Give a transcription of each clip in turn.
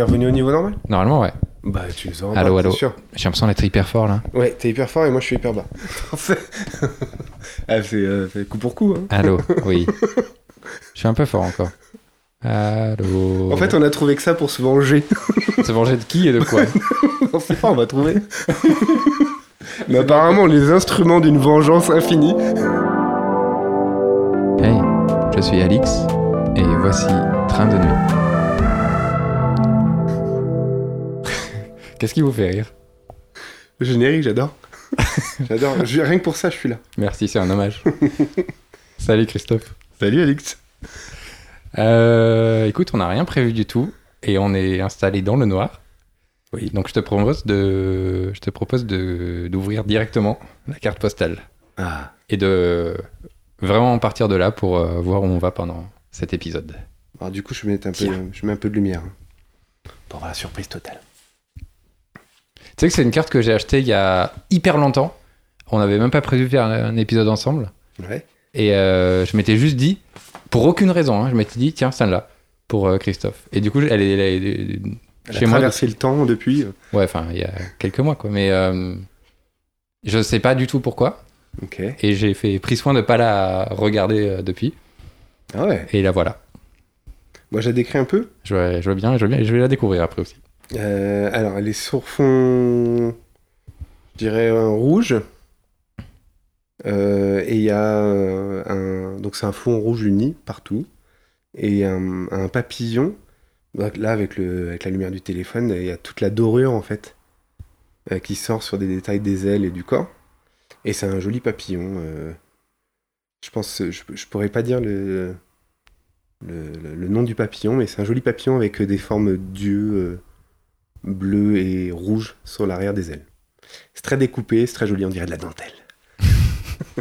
T'es revenu au niveau normal Normalement, ouais. Bah, tu les auras Allô, allô. J'ai l'impression d'être hyper fort là. Ouais, t'es hyper fort et moi je suis hyper bas. ah, c'est euh, c'est coup pour coup. Hein. Allô, oui. Je suis un peu fort encore. Allô. En fait, on a trouvé que ça pour se venger. se venger de qui et de quoi on sait pas, on va trouver. Mais apparemment, les instruments d'une vengeance infinie. Hey, je suis Alix et voici Train de nuit. Qu'est-ce qui vous fait rire? Le générique, j'adore. j'adore. Rien que pour ça, je suis là. Merci, c'est un hommage. Salut Christophe. Salut, Alix. Euh, écoute, on n'a rien prévu du tout et on est installé dans le noir. Oui. Donc je te propose de, je te propose de d'ouvrir directement la carte postale Ah. et de vraiment partir de là pour euh, voir où on va pendant cet épisode. Alors, du coup, je mets un peu, Tiens. je mets un peu de lumière. hein. Pour avoir la surprise totale. Sais que c'est une carte que j'ai achetée il y a hyper longtemps. On n'avait même pas prévu de faire un, épisode ensemble. Ouais. Et euh, je m'étais juste dit, pour aucune raison, hein, je m'étais dit, tiens, celle-là, pour euh, Christophe. Et du coup, elle est, elle est- Elle chez a moi. traversé le temps depuis. Ouais, enfin, il y a quelques mois, quoi. Mais euh, je sais pas du tout pourquoi. Et j'ai fait pris soin de pas la regarder euh, depuis. Ah ouais. Et la voilà. Moi, j'ai décrit un peu. Je vois, je bien, je bien, je vais la découvrir après aussi. Euh, alors, elle est sur fond, je dirais un rouge. Euh, et il y a un, donc c'est un fond rouge uni partout et un, papillon. Là, avec le, avec la lumière du téléphone, il y a toute la dorure en fait euh, qui sort sur des détails des ailes et du corps. Et c'est un joli papillon. je pense, je, je pourrais pas dire le nom du papillon, mais c'est un joli papillon avec des formes d'yeux. Bleu et rouge sur l'arrière des ailes. C'est très découpé, c'est très joli, on dirait de la dentelle.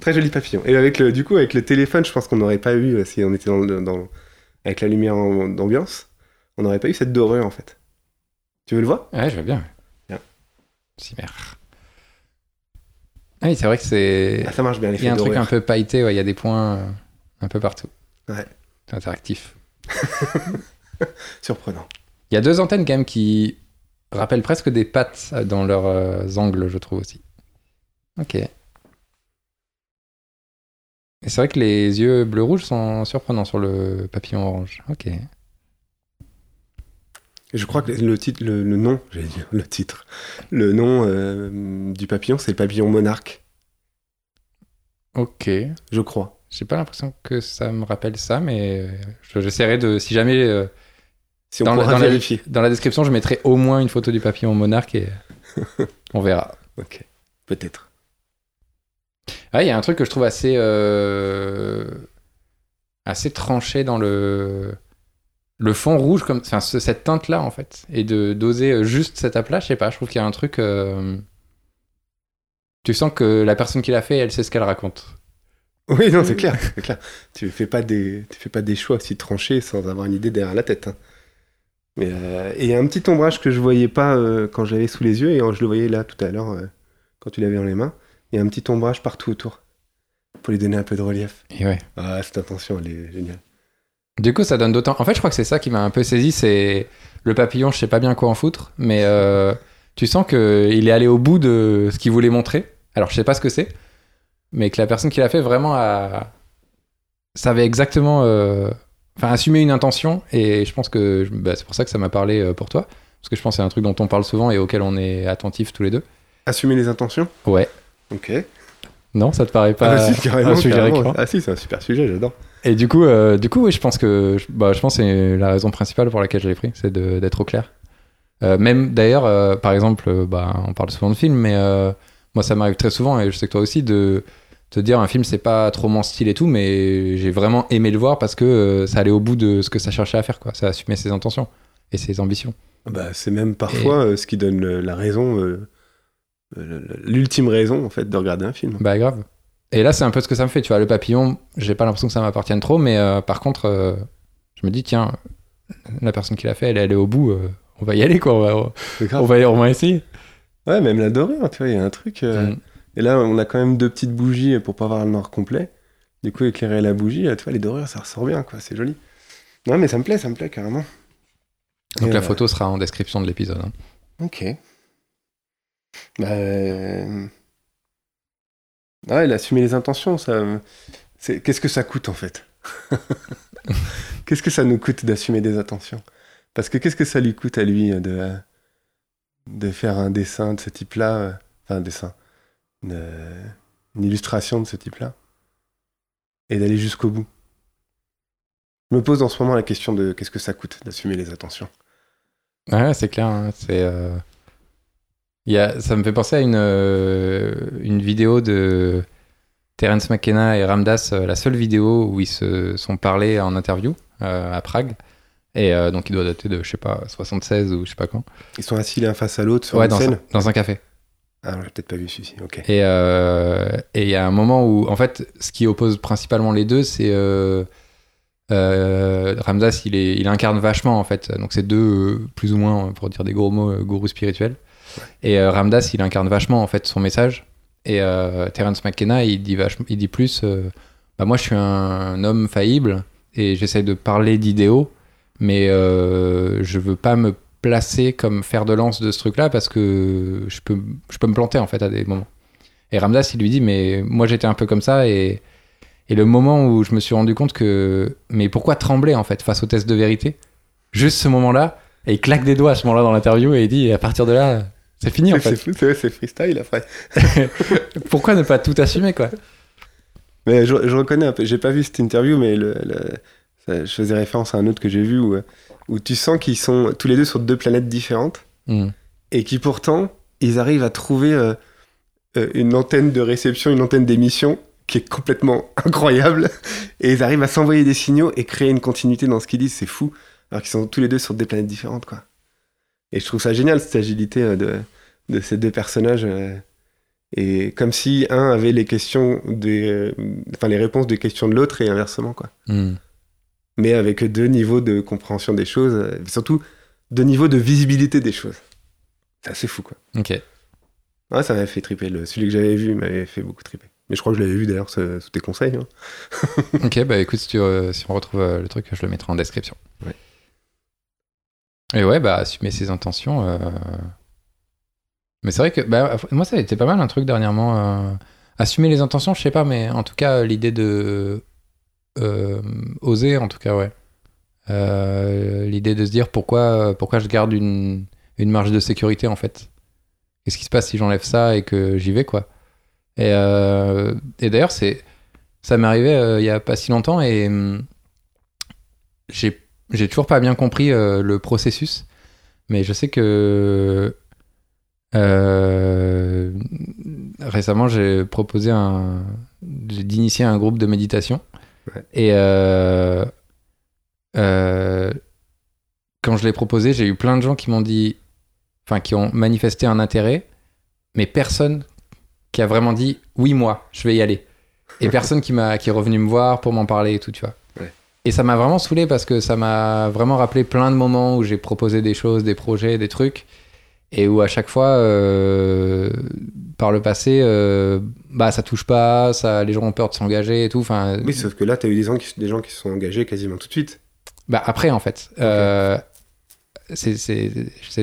très joli papillon. Et avec le, du coup, avec le téléphone, je pense qu'on n'aurait pas eu, euh, si on était dans, le- dans- avec la lumière d'ambiance, on n'aurait pas eu cette dorure en fait. Tu veux le voir? Ouais, je vois bien. Bien. Super. Ah oui, c'est vrai que c'est. ah, Ça marche bien, Il y a un truc un peu pailleté, ouais, il y a des points euh, un peu partout. Ouais. C'est interactif. Surprenant. Il y a deux antennes quand même qui rappellent presque des pattes euh, dans leurs euh, angles, je trouve aussi. Ok. Et c'est vrai que les yeux bleu-rouge sont surprenants sur le papillon orange. Ok. Je crois que le titre, le, le nom, le titre, le nom euh, du papillon, c'est le papillon monarque, Ok. je crois. J'ai pas l'impression que ça me rappelle ça, mais je- j'essaierai de. Si jamais. euh, Si on dans, la, dans la- vérifier. dans la description, je mettrai au moins une photo du papillon monarque et on verra. Ok, peut-être. Ah, il y a un truc que je trouve assez. euh, assez tranché dans le. Le fond rouge, comme, enfin, ce- cette teinte-là, en fait. Et de doser juste cette aplat, je sais pas, je trouve qu'il y a un truc. euh, Tu sens que la personne qui l'a fait, elle sait ce qu'elle raconte. Oui, non, c'est clair, c'est clair. Tu fais pas des, tu fais pas des choix aussi tranchés sans avoir une idée derrière la tête. hein. Mais euh, et il y a un petit ombrage que je voyais pas euh, quand j'avais sous les yeux et je le voyais là tout à l'heure euh, quand tu l'avais dans les mains. Il y a un petit ombrage partout autour pour lui donner un peu de relief. Et ouais. Ah, cette attention, elle est géniale. Du coup, ça donne d'autant. En fait, je crois que c'est ça qui m'a un peu saisi, c'est le papillon. Je sais pas bien quoi en foutre, mais tu sens que il est allé au bout de ce qu'il voulait montrer. Alors, je sais pas ce que c'est, mais que la personne qui l'a fait vraiment a... savait exactement, enfin, assumer une intention. Et je pense que bah, c'est pour ça que ça m'a parlé euh, pour toi, parce que je pense que c'est un truc dont on parle souvent et auquel on est attentifs tous les deux. Assumer les intentions? Ouais. Ok. Non, ça te paraît pas ah, si, carrément, un sujet carrément. récurrent Ah si, c'est un super sujet, j'adore. Et du coup, euh, du coup, oui, je pense que, bah, je pense c'est la raison principale pour laquelle je l'ai pris, c'est d'être au clair. Euh, même d'ailleurs, euh, par exemple, bah, on parle souvent de films, mais moi, ça m'arrive très souvent, et je sais que toi aussi, de te dire un film, c'est pas trop mon style et tout, mais j'ai vraiment aimé le voir parce que euh, ça allait au bout de ce que ça cherchait à faire, quoi. Ça assumait ses intentions et ses ambitions. Bah, c'est même parfois euh, ce qui donne la raison, euh, l'ultime raison en fait de regarder un film. Bah grave. Et là, c'est un peu ce que ça me fait. Tu vois, le papillon, j'ai pas l'impression que ça m'appartienne trop, mais par contre, je me dis, tiens, la personne qui l'a fait, elle est allée au bout. on va y aller, quoi. On va, C'est grave. on va, on va essayer. Ouais, même la dorure, tu vois, il y a un truc. Mm. Et là, on a quand même deux petites bougies pour pas avoir le noir complet. Du coup, éclairer la bougie, tu vois, les dorures, ça ressort bien, quoi. C'est joli. Non, mais ça me plaît, ça me plaît carrément. Donc Et, la euh, photo sera en description de l'épisode. hein. Ok. Bah, euh, Ouais, il a assumé les intentions, ça. Qu'est-ce que ça coûte en fait? Qu'est-ce que ça nous coûte d'assumer des intentions? Parce que qu'est-ce que ça lui coûte à lui de, de faire un dessin de ce type-là euh, Enfin, un dessin. Une, une illustration de ce type-là Et d'aller jusqu'au bout Je me pose en ce moment la question de qu'est-ce que ça coûte d'assumer les intentions Ouais, c'est clair. hein, C'est, euh, il y a, ça me fait penser à une, euh, une vidéo de Terence McKenna et Ramdas, euh, la seule vidéo où ils se sont parlé en interview euh, à Prague. Et euh, donc, il doit dater de, je sais pas, 76 ou je sais pas quand. Ils sont assis l'un face à l'autre sur Ouais, une dans, scène un, dans un café. Ah, j'ai peut-être pas vu celui-ci, ok. Et euh, et il y a un moment où, en fait, ce qui oppose principalement les deux, c'est euh, euh, Ramdas, il, est, il incarne vachement, en fait. Donc, c'est deux, euh, plus ou moins, pour dire des gros mots, gourous spirituels. Et Ramdas, il incarne vachement, en fait, son message. Et Terence McKenna, il dit, vachement, il dit plus bah, Moi, je suis un homme faillible et j'essaie de parler d'idéaux, mais je veux pas me placer comme fer de lance de ce truc-là parce que je peux, je peux me planter en fait à des moments. Et Ramdas, il lui dit, mais moi j'étais un peu comme ça et, et le moment où je me suis rendu compte que, mais pourquoi trembler en fait face au test de vérité? Juste ce moment-là, et il claque des doigts à ce moment-là dans l'interview et il dit, à partir de là, c'est fini en fait. c'est freestyle après. pourquoi ne pas tout assumer quoi? Mais je, je reconnais un peu, j'ai pas vu cette interview, mais le, le- ça- je faisais référence à un autre que j'ai vu où, euh, où tu sens qu'ils sont tous les deux sur deux planètes différentes Hmm. et qui pourtant ils arrivent à trouver euh, euh, une antenne de réception, une antenne d'émission qui est complètement incroyable et ils arrivent à s'envoyer des signaux et créer une continuité dans ce qu'ils disent, c'est fou. Alors qu'ils sont tous les deux sur des planètes différentes quoi. Et je trouve ça génial cette agilité euh, de, de ces deux personnages. euh, et comme si un avait les questions des, enfin les réponses des questions de l'autre et inversement quoi. Hmm. Mais avec deux niveaux de compréhension des choses, euh, surtout deux niveaux de visibilité des choses. C'est assez fou quoi. Ok. Ouais, ça m'avait fait triper. Le, celui que j'avais vu m'avait fait beaucoup triper. Mais je crois que je l'avais vu d'ailleurs sous tes conseils. hein. Ok, bah écoute, si, tu, euh, si on retrouve euh, le truc, je le mettrai en description. Ouais. Et ouais, bah assumer ses intentions. euh, Mais c'est vrai que bah, moi, ça a été pas mal un truc dernièrement. Assumer les intentions, je sais pas, mais en tout cas, l'idée de euh, oser, en tout cas, ouais. Euh, l'idée de se dire pourquoi, pourquoi je garde une, une marge de sécurité en fait. Qu'est-ce qui se passe si j'enlève ça et que j'y vais quoi Et, euh, et d'ailleurs, c'est ça m'est arrivé euh, il y a pas si longtemps et hum, j'ai toujours pas bien compris euh, le processus, mais je sais que euh, récemment j'ai proposé d'initier un groupe de méditation Ouais. et euh, euh, quand je l'ai proposé, j'ai eu plein de gens qui m'ont dit, enfin qui ont manifesté un intérêt, mais personne qui a vraiment dit oui moi, je vais y aller. Et personne qui m'a qui est revenu me voir pour m'en parler et tout, tu vois. Ouais. Et ça m'a vraiment saoulé parce que ça m'a vraiment rappelé plein de moments où j'ai proposé des choses, des projets, des trucs, et où à chaque fois, euh, par le passé, euh, bah ça touche pas, ça, les gens ont peur de s'engager et tout. Enfin, Oui, sauf que là, tu as eu des gens, qui, des gens qui se sont engagés quasiment tout de suite. bah après, en fait. Euh, j'essaie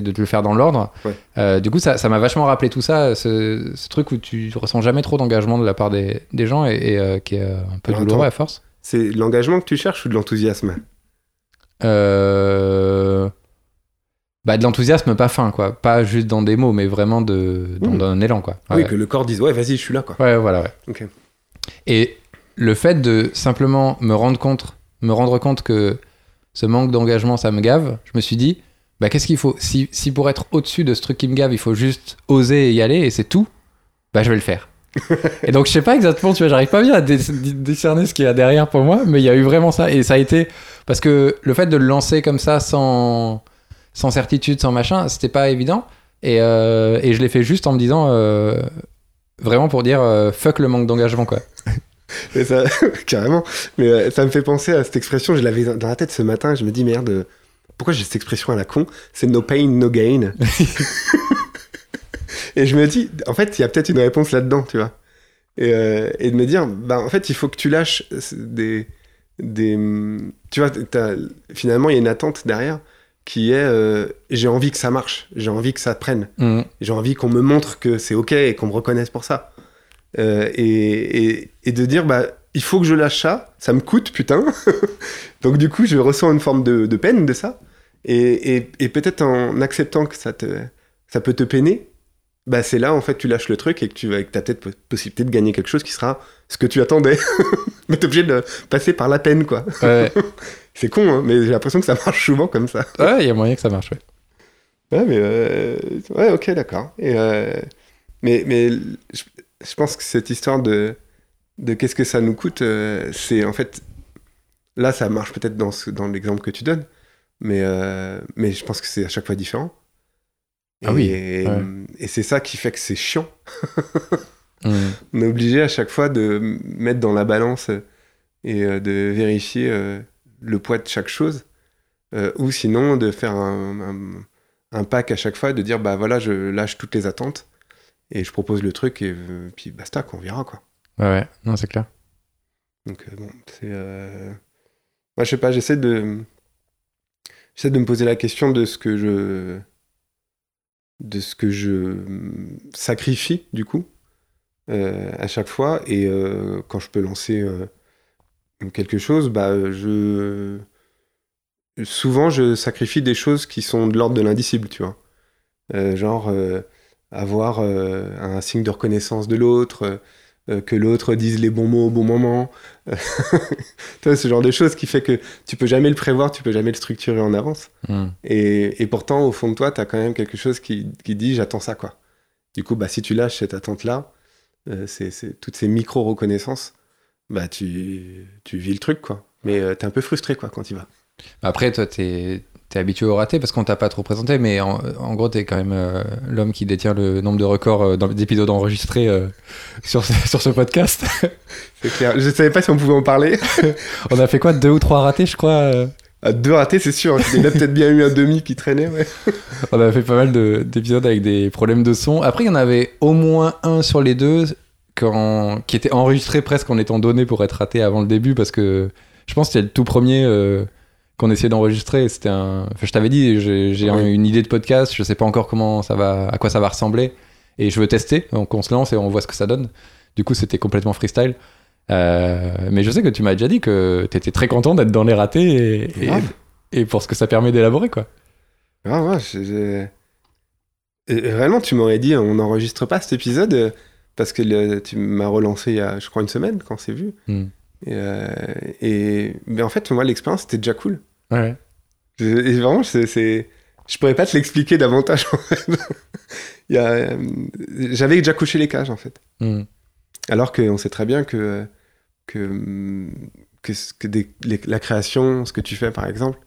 de te le faire dans l'ordre. Ouais. Euh, du coup, ça, ça m'a vachement rappelé tout ça, ce, ce truc où tu ressens jamais trop d'engagement de la part des, des gens et, et, qui est un peu Alors, douloureux attends. à force. C'est l'engagement que tu cherches ou de l'enthousiasme? Euh, Bah, de l'enthousiasme, pas fin, quoi. Pas juste dans des mots, mais vraiment de, dans, Mmh. dans un élan, quoi. Ouais. Oui, que le corps dise ouais, vas-y, je suis là quoi. Ouais, voilà, ouais. Et le fait de simplement me rendre compte, me rendre compte que ce manque d'engagement, ça me gave, je me suis dit, bah qu'est-ce qu'il faut? Si, si pour être au-dessus de ce truc qui me gave, il faut juste oser y aller et c'est tout, bah je vais le faire. et donc je sais pas exactement, tu vois, j'arrive pas bien à discerner ce qu'il y a derrière pour moi, mais il y a eu vraiment ça. Et ça a été parce que le fait de le lancer comme ça sans, sans certitude, sans machin, c'était pas évident. Et, euh, et je l'ai fait juste en me disant, euh, vraiment pour dire euh, fuck le manque d'engagement, quoi. Mais ça, carrément. Mais ça me fait penser à cette expression, je l'avais dans la tête ce matin, je me dis merde, pourquoi j'ai cette expression à la con? C'est no pain, no gain. et je me dis, en fait, il y a peut-être une réponse là-dedans, tu vois. Et, euh, et de me dire, bah, en fait, il faut que tu lâches des. des tu vois, finalement, il y a une attente derrière qui est euh, j'ai envie que ça marche, j'ai envie que ça prenne, Mm. j'ai envie qu'on me montre que c'est ok et qu'on me reconnaisse pour ça. Euh, et, et, et de dire bah il faut que je lâche ça, ça me coûte putain. Donc du coup je ressens une forme de, de peine de ça. Et, et, peut-être en acceptant que ça, te, ça peut te peiner, bah c'est là en fait tu lâches le truc et que tu as peut-être po- possibilité de gagner quelque chose qui sera ce que tu attendais. mais t'es obligé de passer par la peine quoi. Ouais, C'est con hein, mais j'ai l'impression que ça marche souvent comme ça. Ouais, il y a moyen que ça marche, ouais. Ouais, mais. euh, Ouais, ok, d'accord. Et, euh, Mais, mais je, je pense que cette histoire de, de qu'est-ce que ça nous coûte, euh, c'est en fait. Là, ça marche peut-être dans, ce- dans l'exemple que tu donnes, mais, mais je pense que c'est à chaque fois différent. Ah oui, Et, ouais. et c'est ça qui fait que c'est chiant. Mm. On est obligé à chaque fois de mettre dans la balance et de vérifier le poids de chaque chose. Euh, ou sinon de faire un, un- un pack à chaque fois, de dire bah voilà, je lâche toutes les attentes et je propose le truc et euh, puis basta, qu'on verra quoi. Ouais, ouais, non, c'est clair. Donc euh, bon, c'est. Moi je sais pas, j'essaie de. J'essaie de me poser la question de ce que je. de ce que je sacrifie du coup à chaque fois et quand je peux lancer quelque chose, bah euh, je. Souvent je sacrifie des choses qui sont de l'ordre de l'indicible, tu vois. Euh, genre euh, avoir euh, un signe de reconnaissance de l'autre, que l'autre dise les bons mots au bon moment. tu vois, ce genre de choses qui fait que tu peux jamais le prévoir, tu peux jamais le structurer en avance. Mm. Et, et pourtant, au fond de toi, tu as quand même quelque chose qui, qui dit j'attends ça, quoi. Du coup, bah, si tu lâches cette attente-là, c'est- toutes ces micro-reconnaissances, bah, tu, tu vis le truc, quoi. Mais euh, t'es un peu frustré, quoi, quand il va. Après, toi, t'es es habitué au raté parce qu'on t'a pas trop présenté, mais en, en gros, t'es quand même euh, l'homme qui détient le nombre de records euh, d'épisodes enregistrés euh, sur, ce, sur ce podcast. C'est clair. Je savais pas si on pouvait en parler. On a fait quoi? Deux ou trois ratés, je crois À deux ratés, c'est sûr. Il y en a peut-être bien eu un demi qui traînait, ouais. On a fait pas mal de- d'épisodes avec des problèmes de son. Après, il y en avait au moins un sur les deux quand, qui était enregistré presque en étant donné pour être raté avant le début parce que je pense que c'était le tout premier euh, qu'on essayait d'enregistrer. C'était un. Enfin, je t'avais dit, j'ai une idée de podcast. Je sais pas encore comment ça va, à quoi ça va ressembler et je veux tester. Donc on se lance et on voit ce que ça donne. Du coup, c'était complètement freestyle. Euh, mais je sais que tu m'as déjà dit que tu étais très content d'être dans les ratés et, et, Grave. et pour ce que ça permet d'élaborer quoi. Ah ouais, j'ai- j'ai- Et réellement, tu m'aurais dit, on n'enregistre pas cet épisode euh, parce que le- tu m'as relancé il y a, je crois, une semaine quand c'est vu. Hmm. Et, euh, et- mais en fait, moi, l'expérience était déjà cool. Ouais. Je- Et vraiment, c'est, je pourrais pas te l'expliquer davantage. En fait. euh, j'avais déjà couché les cages en fait. Hmm. Alors qu'on sait très bien que que, que, ce- que des- les- la création, ce que tu fais par exemple,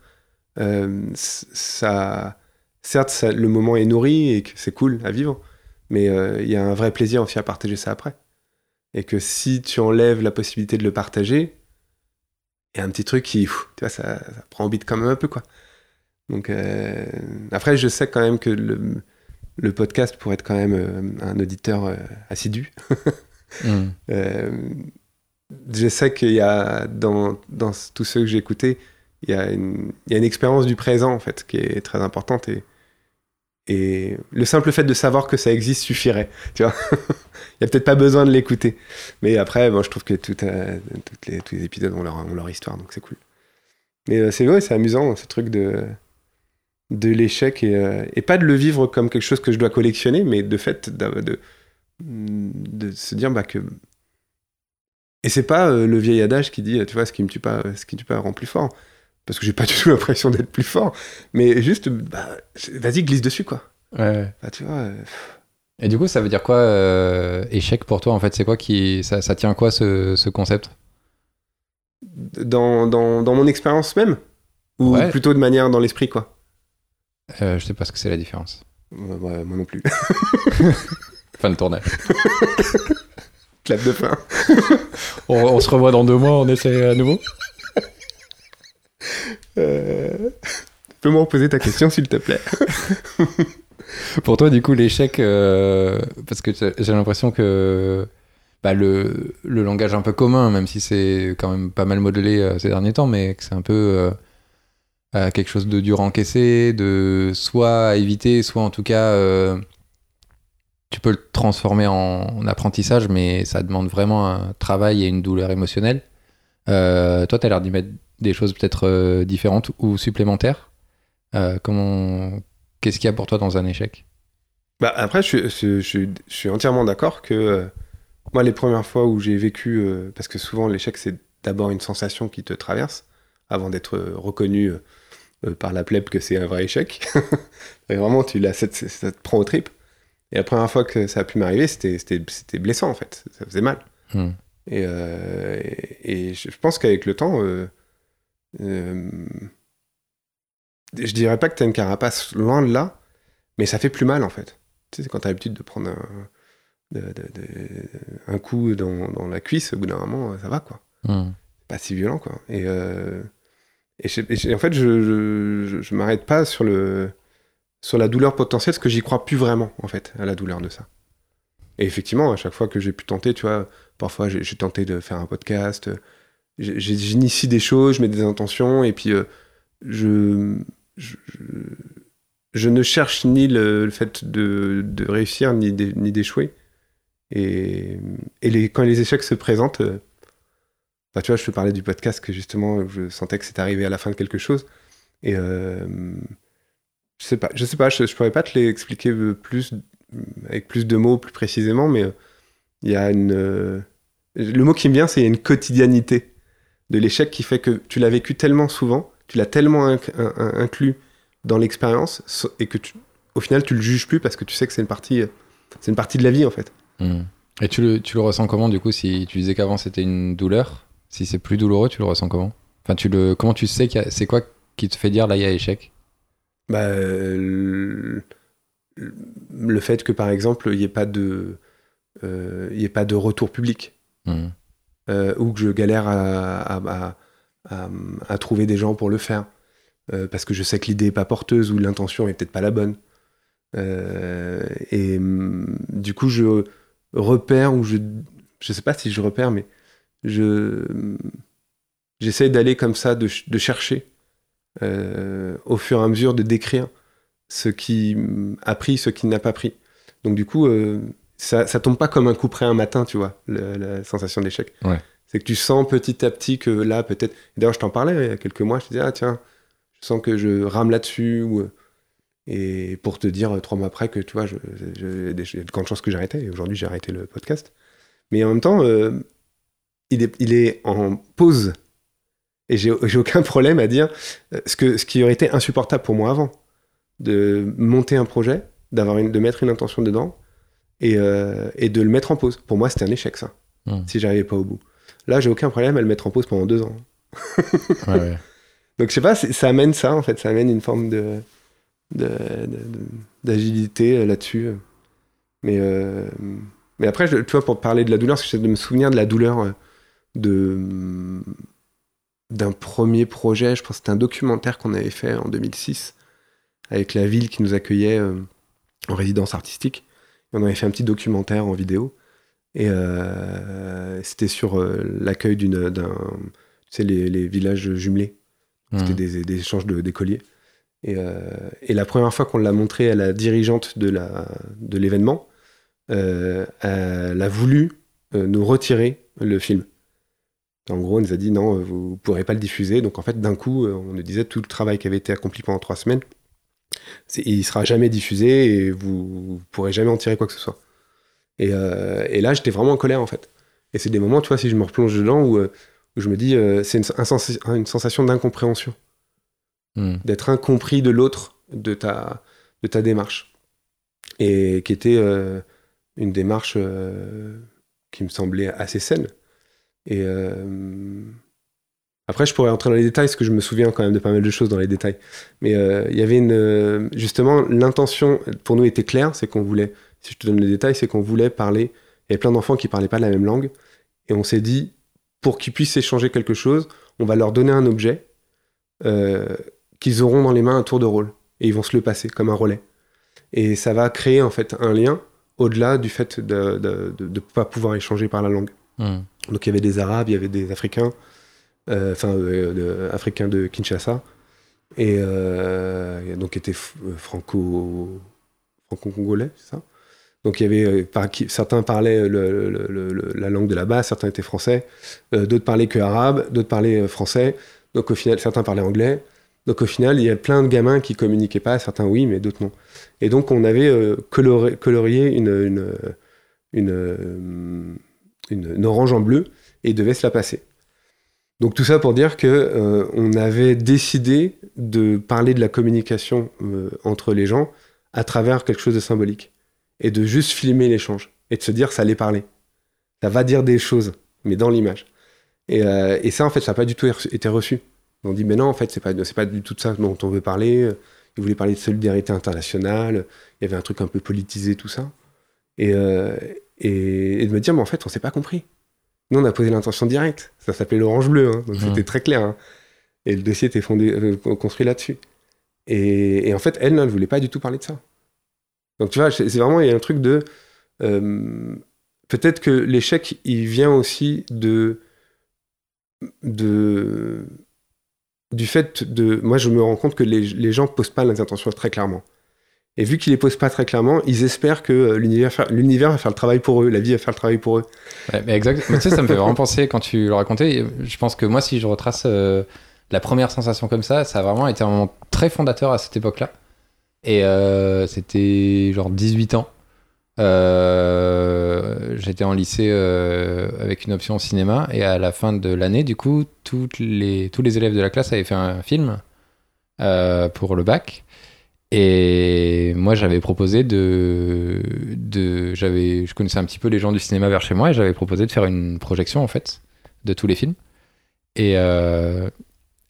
euh, ça, certes, ça- le moment est nourri et que c'est cool à vivre, mais euh, il y a un vrai plaisir aussi à partager ça après. Et que si tu enlèves la possibilité de le partager, il y a un petit truc qui, pff, tu vois, ça, ça prend en bite quand même un peu quoi. Donc euh, après, je sais quand même que le, le podcast pourrait être quand même euh, un auditeur euh, assidu. Hmm. Je sais qu'il y a dans, dans tous ceux que j'ai écoutés, il y, a une, il y a une expérience du présent en fait qui est très importante et, et le simple fait de savoir que ça existe suffirait. Il y a peut-être pas besoin de l'écouter. Mais après, moi je trouve que euh, toutes les, tous les épisodes ont leur, histoire donc c'est cool. Mais euh, c'est ouais, c'est amusant ce truc de l'échec et, euh, et pas de le vivre comme quelque chose que je dois collectionner, mais de fait de, se dire bah, que et c'est pas le vieil adage qui dit, tu vois, ce qui me tue pas, ce qui me tue pas rend plus fort. Parce que j'ai pas du tout l'impression d'être plus fort. Mais juste, bah, vas-y, glisse dessus, quoi. Ouais. Bah, tu vois. euh, Et du coup, ça veut dire quoi euh, échec pour toi En fait, c'est quoi qui ça, ça tient à quoi ce, ce concept? Dans, dans, dans mon expérience même? Ou Ouais. plutôt de manière dans l'esprit, quoi? euh, Je sais pas ce que c'est la différence. Ouais, ouais, moi non plus. Fin de tournage. Clap de fin. on, on se revoit dans deux mois, on essaie à nouveau? Euh... Tu peux me reposer ta question, s'il te plaît Pour toi, du coup, l'échec, euh, parce que j'ai l'impression que bah, le, langage un peu commun, même si c'est quand même pas mal modelé euh, ces derniers temps, mais que c'est un peu euh, quelque chose de dur à encaisser, de soit à éviter, soit en tout cas, tu peux le transformer en apprentissage, mais ça demande vraiment un travail et une douleur émotionnelle. Euh, toi, tu as l'air d'y mettre des choses peut-être euh, différentes ou supplémentaires. Euh, comment, qu'est-ce qu'il y a pour toi dans un échec? Bah, après, je, je- je- je suis entièrement d'accord que moi, les premières fois où j'ai vécu, parce que souvent l'échec, c'est d'abord une sensation qui te traverse avant d'être reconnu par la plèbe que c'est un vrai échec. Et vraiment, tu l'as, ça, te- prend au trip. Et la première fois que ça a pu m'arriver, c'était blessant en fait. Ça faisait mal. Hmm. Et, euh, et, et je pense qu'avec le temps, euh, euh, je dirais pas que tu as une carapace loin de là, mais ça fait plus mal en fait. Tu sais, quand tu as l'habitude de prendre un, de- de- de- un coup dans, dans la cuisse, au bout d'un moment, ça va quoi. Hmm. Pas si violent quoi. Et, euh, et, je- et je- en fait, je, je, je- je m'arrête pas sur, le, sur la douleur potentielle, parce que j'y crois plus vraiment en fait, à la douleur de ça. Et effectivement, à chaque fois que j'ai pu tenter, tu vois, parfois j'ai tenté de faire un podcast, euh, j'initie des choses, je mets des intentions, et puis euh, je, ne cherche ni le, fait de, réussir, ni d'é- ni d'échouer. Et, quand les échecs se présentent, euh, bah, tu vois, je te parlais du podcast que justement, je sentais que c'était arrivé à la fin de quelque chose. Et je sais pas, je sais pas, je, je pourrais pas te l'expliquer plus, avec plus de mots, plus précisément, mais euh, il y a une. euh, le mot qui me vient, c'est une quotidianité de l'échec qui fait que tu l'as vécu tellement souvent, tu l'as tellement inc- in- in- inclus dans l'expérience, et que tu, au final, tu le juges plus parce que tu sais que c'est une partie, euh, c'est une partie de la vie en fait. Hmm. Et tu le, tu le ressens comment du coup si tu disais qu'avant c'était une douleur? Si c'est plus douloureux, tu le ressens comment? Enfin, tu le, comment tu sais a- c'est quoi qui te fait dire là il y a échec? Bah, euh, le, fait que par exemple, il n'y ait pas de, euh, y ait pas de retour public. Hmm. euh, ou que je galère à, à- à- à- à trouver des gens pour le faire, euh, parce que je sais que l'idée est pas porteuse ou l'intention est peut-être pas la bonne. Et hum, du coup, je repère ou je, je sais pas si je repère, mais je j'essaie d'aller comme ça, de, ch- de chercher au fur et à mesure de décrire ce qui hum, a pris, ce qui n'a pas pris. Donc du coup, euh, ça, ça tombe pas comme un coup près un matin, tu vois, le- la sensation d'échec. Ouais. C'est que tu sens petit à petit que là, peut-être. D'ailleurs, je t'en parlais il y a quelques mois, je te disais, ah tiens, je sens que je rame là-dessus. Ou... Et pour te dire euh, trois mois après que, tu vois, a de grandes chances que j'arrêtais. Et aujourd'hui, j'ai arrêté le podcast. Mais en même temps, euh, il, est, il est en pause. Et j'ai j'ai aucun problème à dire euh, ce, que, ce qui aurait été insupportable pour moi avant. De monter un projet, d'avoir une, de mettre une intention dedans et, euh, et de le mettre en pause. Pour moi, c'était un échec, ça, Hmm. si j'arrivais pas au bout. Là, j'ai aucun problème à le mettre en pause pendant deux ans. Ouais, ouais. Donc, je sais pas, ça amène ça, en fait. Ça amène une forme de de- de- de- d'agilité euh, là-dessus. Mais, euh, mais après, je- tu vois, pour parler de la douleur, j'essaie de me souvenir de la douleur de d'un premier projet. Je pense que c'était un documentaire qu'on avait fait en 2006 avec la ville qui nous accueillait euh, en résidence artistique. Et on avait fait un petit documentaire en vidéo. Et euh, c'était sur euh, l'accueil d'une, d'un, tu sais, les, les villages jumelés. C'était Hmm. des, des échanges de- d'écoliers. Et, et la première fois qu'on l'a montré à la dirigeante de, la, de l'événement, euh, elle a voulu nous retirer le film. En gros, elle nous a dit non, vous ne pourrez pas le diffuser. Donc en fait, d'un coup, on nous disait tout le travail qui avait été accompli pendant trois semaines, il sera jamais diffusé et vous ne pourrez jamais en tirer quoi que ce soit. Et, euh, et là, j'étais vraiment en colère en fait. Et c'est des moments, tu vois, si je me replonge dedans, où, euh, où je me dis, euh, c'est une, un sens- une sensation d'incompréhension Hmm. d'être incompris de l'autre, de ta, de ta démarche. Et qui était euh, une démarche qui me semblait assez saine. Et après, je pourrais entrer dans les détails, parce que je me souviens quand même de pas mal de choses dans les détails. Mais euh, il y avait une. euh, Justement, l'intention pour nous était claire, c'est qu'on voulait, si je te donne les détails, c'est qu'on voulait parler. Il y avait plein d'enfants qui parlaient pas la même langue. Et on s'est dit, pour qu'ils puissent échanger quelque chose, on va leur donner un objet. euh, qu'ils auront dans les mains un tour de rôle et ils vont se le passer comme un relais. Et ça va créer en fait un lien au-delà du fait de ne pas pouvoir échanger par la langue. Hmm. Donc il y avait des Arabes, il y avait des Africains, enfin euh, Africains de Kinshasa, et, euh, donc était franco franco-congolais, ça? Donc il y avait par, certains parlaient la langue de là-bas, certains étaient français, d'autres parlaient que arabe, d'autres parlaient français. Donc au final, certains parlaient anglais. Donc au final, il y a plein de gamins qui communiquaient pas, certains oui, mais d'autres non. Et donc on avait coloré, colorié une, une, une, orange en bleu et devait se la passer. Donc tout ça pour dire que euh, on avait décidé de parler de la communication euh, entre les gens à travers quelque chose de symbolique et de juste filmer l'échange et de se dire ça allait parler. Ça va dire des choses, mais dans l'image. Et, euh, ça en fait ça n'a pas du tout été reçu. On dit mais non en fait c'est pas pas du tout ça dont on veut parler. Il voulait parler de solidarité internationale. Il y avait un truc un peu politisé tout ça. Et, et, de me dire mais en fait on s'est pas compris. Nous, on a posé l'intention directe. Ça s'appelait l'orange bleu, hein, donc c'était très clair. Hein. Et le dossier était fondé, euh, construit là-dessus. Et, en fait, elle, ne voulait pas du tout parler de ça. Donc tu vois, c'est vraiment, il y a un truc de... Euh, peut-être que l'échec, il vient aussi de, de... Du fait de... Moi, je me rends compte que les, les gens posent pas les intentions très clairement. Et vu qu'ils les posent pas très clairement, ils espèrent que euh, l'univers va faire le travail pour eux, la vie va faire le travail pour eux. Mais exact. tu sais, ça me fait vraiment penser quand tu le racontais. Je pense que moi, si je retrace euh, la première sensation comme ça, ça a vraiment été un moment très fondateur à cette époque-là. Et euh, c'était genre 18 ans. J'étais en lycée avec une option cinéma et à la fin de l'année, du coup, toutes les, tous les élèves de la classe avaient fait un film pour le bac. Et moi, j'avais proposé de, de j'avais, je connaissais un petit peu les gens du cinéma vers chez moi et j'avais proposé de faire une projection en fait de tous les films. Et, euh,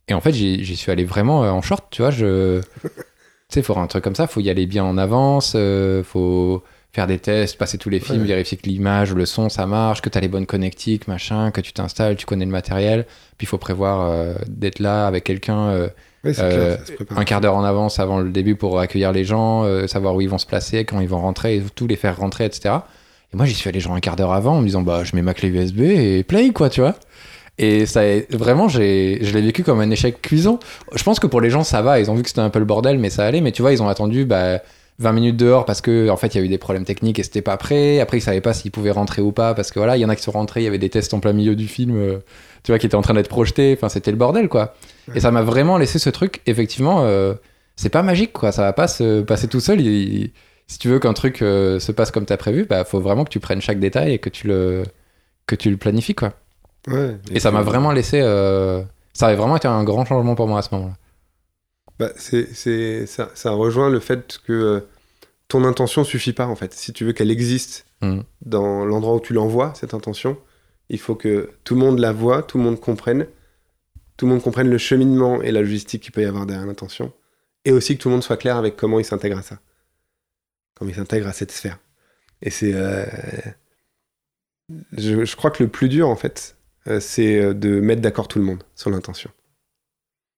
et en fait, j'y suis allé vraiment euh, en short, tu vois. Je, tu sais, il faut un truc comme ça, faut y aller bien en avance, euh, faut faire des tests, passer tous les films, vérifier que l'image, le son, ça marche, que tu as les bonnes connectiques, machin, que tu t'installes, tu connais le matériel. Puis il faut prévoir d'être là avec quelqu'un euh, un quart d'heure en avance avant le début pour accueillir les gens, euh, savoir où ils vont se placer, quand ils vont rentrer, tout les faire rentrer, etc. Et moi, j'y suis allé genre un quart d'heure avant en me disant, bah, je mets ma clé USB et play, quoi, tu vois. Et ça, vraiment, je l'ai vécu comme un échec cuisant. Je pense que pour les gens, ça va. Ils ont vu que c'était un peu le bordel, mais ça allait. Mais tu vois, ils ont attendu bah, 20 minutes dehors parce que en fait, il y a eu des problèmes techniques et c'était pas prêt. Après, ils savaient pas s'ils pouvaient rentrer ou pas parce que voilà, il y en a qui sont rentrés. Il y avait des tests en plein milieu du film. Euh, tu vois, qui était en train d'être projeté. Enfin, c'était le bordel, quoi. Et ça m'a vraiment laissé ce truc. Effectivement, euh, c'est pas magique, quoi. Ça va pas se passer tout seul. si tu veux qu'un truc euh, se passe comme tu as prévu, bah, faut vraiment que tu prennes chaque détail et que tu le, que tu le planifies, quoi. Ouais, et, ça m'a vraiment laissé. Euh, ça avait vraiment été un grand changement pour moi à ce moment-là. Bah, c'est, ça, ça, rejoint le fait que ton intention suffit pas, en fait. Si tu veux qu'elle existe mmh. dans l'endroit où tu l'envoies, cette intention, il faut que tout le monde la voit, tout le monde comprenne, tout le monde comprenne le cheminement et la logistique qu'il peut y avoir derrière l'intention, et aussi que tout le monde soit clair avec comment il s'intègre à ça, comment il s'intègre à cette sphère. Et c'est, euh, je, crois que le plus dur en fait, euh, c'est euh, de mettre d'accord tout le monde sur l'intention.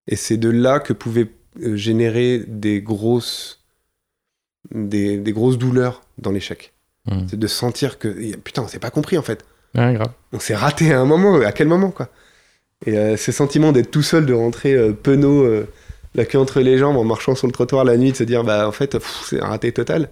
Et c'est de là que pouvaient générer des grosses, des, grosses douleurs dans l'échec. Mmh. C'est de sentir que putain, on s'est pas compris en fait. On s'est raté à un moment, à quel moment quoi? Et euh, ce sentiment d'être tout seul, de rentrer euh, penaud, euh, la queue entre les jambes en marchant sur le trottoir la nuit, de se dire bah en fait c'est un raté total.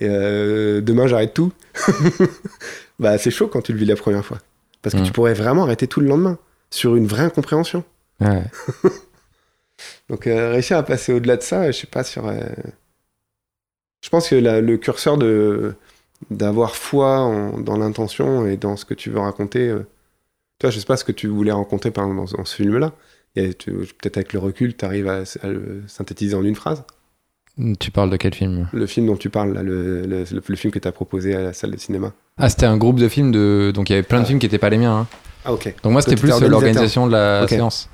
Et demain j'arrête tout. bah c'est chaud quand tu le vis la première fois. Parce que tu pourrais vraiment arrêter tout le lendemain sur une vraie incompréhension. Donc réussir à passer au-delà de ça, je sais pas sur. Je pense que le curseur de d'avoir foi dans l'intention et dans ce que tu veux raconter. Toi, je sais pas ce que tu voulais raconter par dans, ce film-là. Peut-être avec le recul, tu arrives à, le synthétiser en une phrase. Tu parles de quel film? Le film dont tu parles, le, le, film que tu as proposé à la salle de cinéma. Ah, c'était un groupe de films de. Donc il y avait plein de ah. films qui n'étaient pas les miens. Hein. Ah, ok. Donc moi, c'était plus l'organisation de la séance.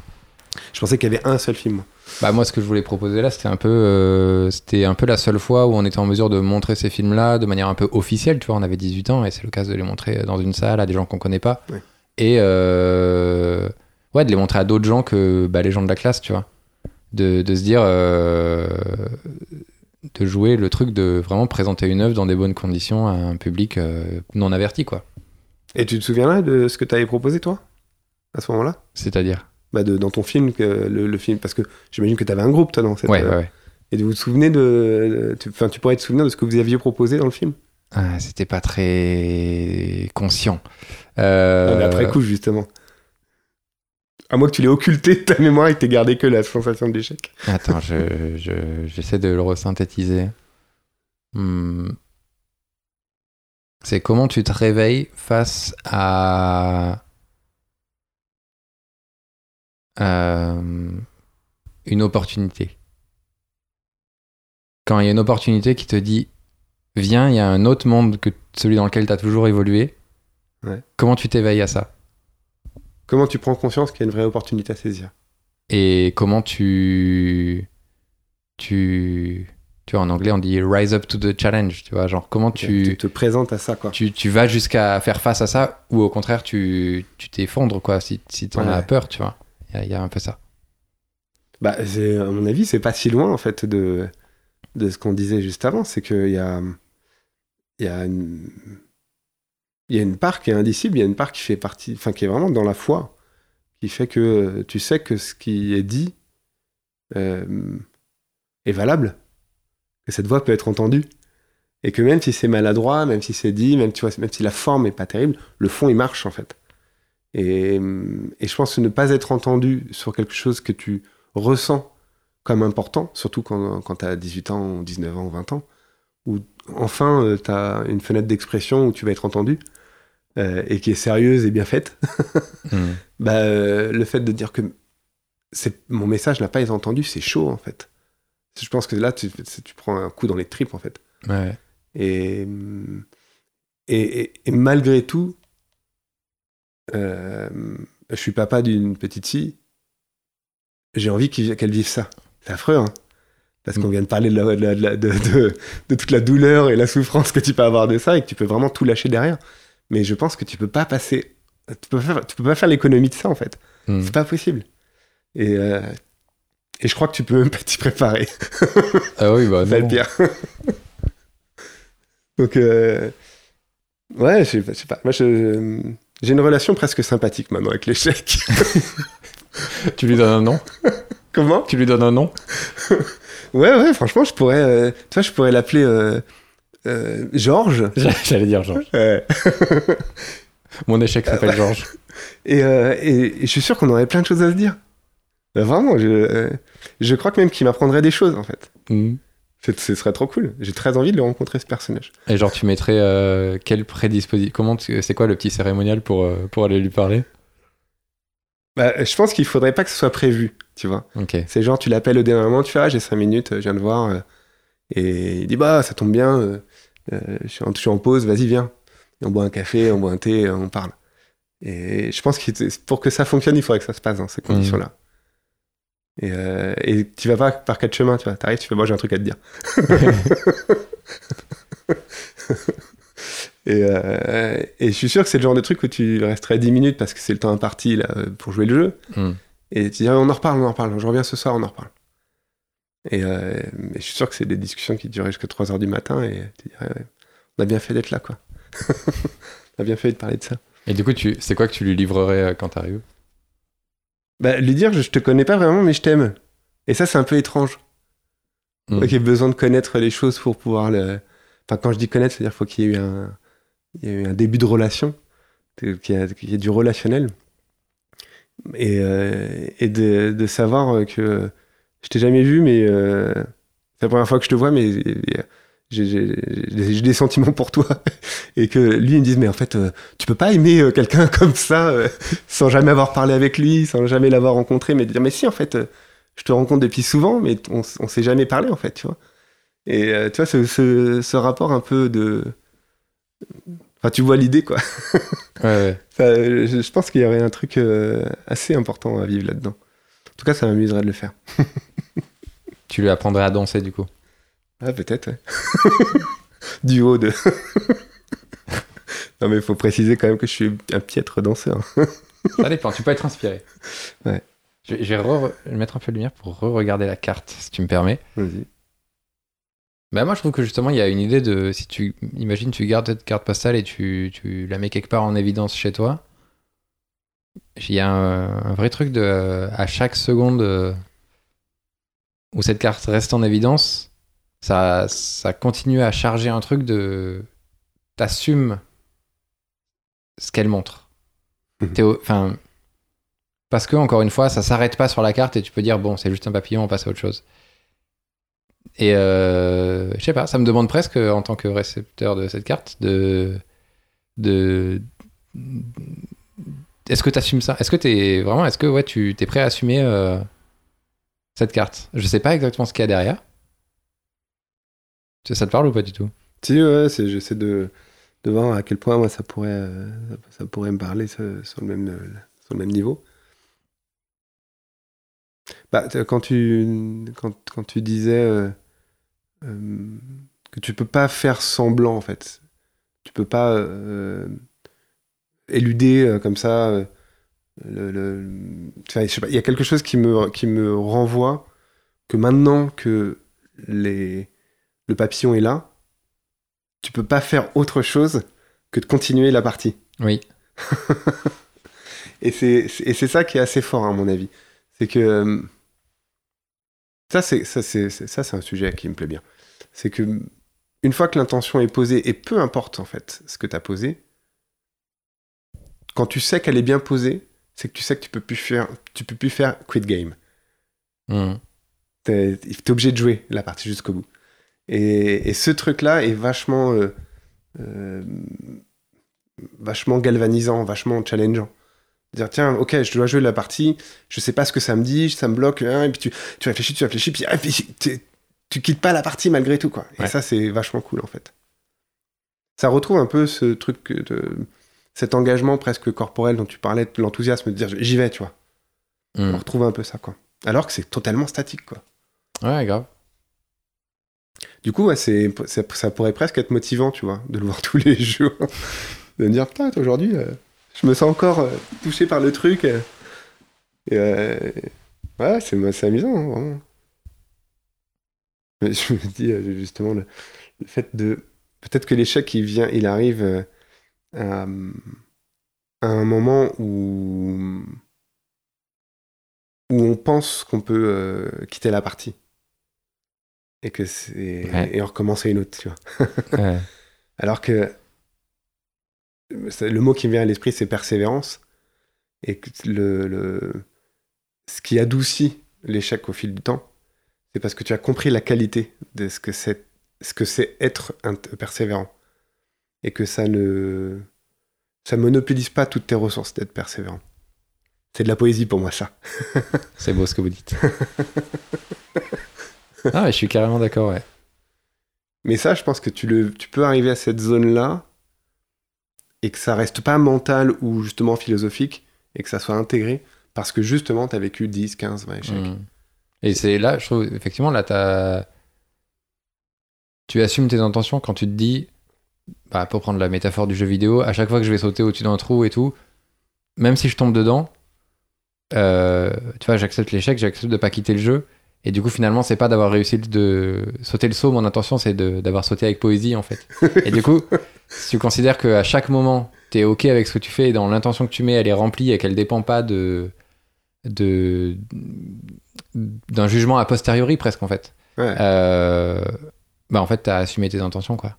Je pensais qu'il y avait un seul film. Bah moi, ce que je voulais proposer là, c'était un peu, euh, c'était un peu la seule fois où on était en mesure de montrer ces films-là de manière un peu officielle. Tu vois, on avait 18 ans et c'est l'occasion de les montrer dans une salle à des gens qu'on connaît pas. Et euh, ouais, de les montrer à d'autres gens que bah, les gens de la classe, tu vois. De, de se dire, euh, de jouer le truc de vraiment présenter une œuvre dans des bonnes conditions à un public non averti, quoi. Et tu te souviens là de ce que tu avais proposé, toi, à ce moment-là? C'est-à-dire? Bah, de, dans ton film, que le, le film Parce que j'imagine que tu avais un groupe, toi, dans cette. Ouais, euh, ouais, ouais. Et vous vous souvenez de. tu- Enfin, tu pourrais te souvenir de ce que vous aviez proposé dans le film? Ah, C'était pas très conscient. Euh, Après coup, justement. À moins que tu l'aies occulté de ta mémoire et que t'aies gardé que la sensation de l'échec. Attends, je, je- j'essaie de le resynthétiser. Hmm. C'est comment tu te réveilles face à euh, une opportunité. Quand il y a une opportunité qui te dit Viens, il y a un autre monde que celui dans lequel tu as toujours évolué. Ouais. Comment tu t'éveilles à ça? Comment tu prends conscience qu'il y a une vraie opportunité à saisir? Et comment tu. Tu. Tu vois, en anglais, on dit rise up to the challenge. Tu vois, genre, comment tu. Tu te présentes à ça, quoi. tu, tu vas jusqu'à faire face à ça ou au contraire tu tu t'effondres quoi si, si t'en Ouais. as peur tu vois il y a- il y, a un peu ça Bah, à mon avis, c'est pas si loin, en fait, de, de ce qu'on disait juste avant. C'est qu'il y a, il y, a une, il y a une part qui est indicible, il y a une part qui fait partie, enfin, qui est vraiment dans la foi, qui fait que euh, tu sais que ce qui est dit euh, est valable, que cette voix peut être entendue. Et que même si c'est maladroit, même si c'est dit, même, tu vois, même si la forme est pas terrible, le fond, il marche, en fait. Et, et je pense que ne pas être entendu sur quelque chose que tu ressens comme important, surtout quand, quand tu as 18 ans, ou 19 ans, ou 20 ans, où enfin tu as une fenêtre d'expression où tu vas être entendu, euh, et qui est sérieuse et bien faite, Hmm. bah, euh, le fait de dire que mon message n'a pas été entendu, c'est chaud en fait. Je pense que là, tu, prends un coup dans les tripes en fait. ouais Et, et, et- et malgré tout, euh, je suis papa d'une petite fille. J'ai envie qu'elle vive ça. C'est affreux, hein Parce qu'on Mm. vient de parler de, la- de la- de la- de- de- de toute la douleur et la souffrance que tu peux avoir de ça et que tu peux vraiment tout lâcher derrière. Mais je pense que tu peux pas passer. Tu peux, faire, tu peux pas faire l'économie de ça, en fait. Hmm. C'est pas possible. Et, euh, et je crois que tu peux même pas t'y préparer. ah oui bah C'est le non. pire. Donc, euh, ouais, je sais pas. Moi, j'ai une relation presque sympathique maintenant avec l'échec. tu lui donnes un nom? Comment tu lui donnes un nom Ouais, ouais, franchement, je pourrais, euh, tu vois, je pourrais l'appeler euh, euh, Georges. j'allais dire Georges Ouais. mon échec s'appelle Georges Et, euh, et- et je suis sûr qu'on aurait plein de choses à se dire. Euh, Vraiment, je, je crois que même qu'il m'apprendrait des choses, en fait. Hmm. Ce serait trop cool. J'ai très envie de le rencontrer, ce personnage. et genre tu mettrais quelle prédisposition comment tu- c'est quoi le petit cérémonial pour pour aller lui parler? Bah, je pense qu'il faudrait pas que ce soit prévu, tu vois. C'est genre, tu l'appelles au dernier moment, tu fais, ah, j'ai 5 minutes, je viens de voir. euh, et il dit, bah, ça tombe bien, euh, euh, je, suis en, je suis en pause, vas-y, viens. Et on boit un café, on boit un thé, on parle. Et je pense que pour que ça fonctionne, il faudrait que ça se passe dans ces conditions-là. Et, euh, et tu vas pas par quatre chemins, tu vois. T'arrives, tu fais, moi, j'ai un truc à te dire. Et, euh, et je suis sûr que c'est le genre de truc où tu resterais 10 minutes parce que c'est le temps imparti là, pour jouer le jeu. Hmm. Et tu dirais, on en reparle, on en reparle, je reviens ce soir, on en reparle. Et, euh, mais je suis sûr que c'est des discussions qui dureraient jusqu'à 3h du matin et tu dirais, ouais, on a bien fait d'être là, quoi. on a bien fait de parler de ça. et du coup tu c'est quoi que tu lui livrerais euh, quand t'arrives? Bah, lui dire, je, je te connais pas vraiment, mais je t'aime. Et ça, c'est un peu étrange. Faut qu'il y ait besoin de connaître les choses pour pouvoir le. Enfin, quand je dis connaître, c'est-à-dire qu'il faut qu'il y ait eu un, il y a eu un début de relation, qu'il y, a- y ait du relationnel. Et, euh, et de, de savoir que je t'ai jamais vu, mais euh, c'est la première fois que je te vois, mais euh, j'ai des sentiments pour toi. Et que lui, il me dise, mais en fait, tu peux pas aimer quelqu'un comme ça, sans jamais avoir parlé avec lui, sans jamais l'avoir rencontré, mais dire, mais si, en fait, je te rencontre depuis souvent, mais on, on s'est jamais parlé, en fait, tu vois. Et tu vois, ce, ce, ce rapport un peu de. Enfin, tu vois l'idée, quoi. ouais ouais Ça, je, je pense qu'il y aurait un truc euh, assez important à vivre là-dedans. En tout cas, ça m'amuserait de le faire. tu lui apprendrais à danser du coup Ah, peut-être, ouais. du haut de. non, mais il faut préciser quand même que je suis un piètre danseur. Ça dépend, tu peux être inspiré. Ouais. Je vais, je vais re- mettre un peu de lumière pour re-regarder la carte, si tu me permets. Vas-y. Bah moi, je trouve que justement, il y a une idée de... Si tu imagines, tu gardes cette carte postale et tu, tu la mets quelque part en évidence chez toi. il y a un, un vrai truc de à chaque seconde euh, où cette carte reste en évidence, ça, ça continue à charger un truc de t'assumes ce qu'elle montre. Mhm. Enfin, parce que encore une fois, ça s'arrête pas sur la carte et tu peux dire bon, c'est juste un papillon, on passe à autre chose. Et euh, je sais pas, ça me demande presque en tant que récepteur de cette carte de de est-ce que tu assumes ça? Est-ce que t'es vraiment est-ce que ouais tu es prêt à assumer euh, cette carte? Je sais pas exactement ce qu'il y a derrière. Ça te parle ou pas du tout? Si, ouais, j'essaie de, de voir à quel point moi, ça, pourrait, euh, ça pourrait me parler sur, le même, euh, sur le même niveau. Bah, quand, tu, quand, quand tu disais euh, euh, que tu peux pas faire semblant, en fait, tu peux pas euh, éluder comme ça. le, le- enfin, je sais pas, il y a quelque chose qui me, qui me renvoie que maintenant que les, le papillon est là, tu peux pas faire autre chose que de continuer la partie. Oui. Et c'est ça qui est assez fort, à mon avis. C'est que. euh, Ça, c'est ça, c'est ça, c'est un sujet qui me plaît bien. C'est que. Une fois que l'intention est posée, et peu importe, en fait, ce que tu as posé, quand tu sais qu'elle est bien posée, c'est que tu sais que tu peux plus faire, tu peux plus faire quit game. Hmm. T'es t'es obligé de jouer la partie jusqu'au bout. Et, et ce truc-là est vachement, euh, euh, vachement galvanisant, vachement challengeant. Dire, tiens, ok, je dois jouer la partie, je sais pas ce que ça me dit, ça me bloque, hein, et puis tu, tu réfléchis, tu réfléchis, puis, ah, puis tu, tu quittes pas la partie malgré tout, quoi. Et Ouais. ça, c'est vachement cool, en fait. Ça retrouve un peu ce truc de cet engagement presque corporel dont tu parlais, l'enthousiasme, de dire, j'y vais, tu vois. Hmm. On retrouve un peu ça, quoi. Alors que c'est totalement statique, quoi. Ouais, grave. Du coup, ouais, c'est, ça, ça pourrait presque être motivant, tu vois, de le voir tous les jours. de me dire, putain, aujourd'hui, euh, je me sens encore euh, touché par le truc. euh, et, euh, ouais, c'est, amusant, hein, vraiment. Mais Je me dis, justement, le, le fait de. Peut-être que l'échec, il vient, il arrive à, à un moment où. où on pense qu'on peut euh, quitter la partie. Et que c'est. Ouais. Et en recommencer une autre, tu vois. Ouais. Alors que le mot qui me vient à l'esprit, c'est persévérance. Et le, le- ce qui adoucit l'échec au fil du temps, c'est parce que tu as compris la qualité de ce que c'est, ce que c'est être persévérant. Et que ça ne ça monopolise pas toutes tes ressources d'être persévérant. C'est de la poésie pour moi, ça. C'est beau ce que vous dites. ah, ouais, je suis carrément d'accord, ouais. Mais ça, je pense que tu, le, tu peux arriver à cette zone-là et que ça reste pas mental ou justement philosophique et que ça soit intégré parce que justement, tu as vécu 10, 15, 20 échecs. Hmm. Et c'est là, je trouve, effectivement, là, t'as. Tu assumes tes intentions quand tu te dis, bah, pour prendre la métaphore du jeu vidéo, à chaque fois que je vais sauter au-dessus d'un trou et tout, même si je tombe dedans, euh, tu vois, j'accepte l'échec, j'accepte de pas quitter le jeu. Et du coup, finalement, c'est pas d'avoir réussi de sauter le saut, mon intention, c'est d'avoir sauté avec poésie, en fait. Et du coup, si tu considères qu'à chaque moment, t'es OK avec ce que tu fais et dans l'intention que tu mets, elle est remplie et qu'elle dépend pas de de d'un jugement a posteriori presque en fait. Ouais. Euh, bah en fait t'as assumé tes intentions quoi.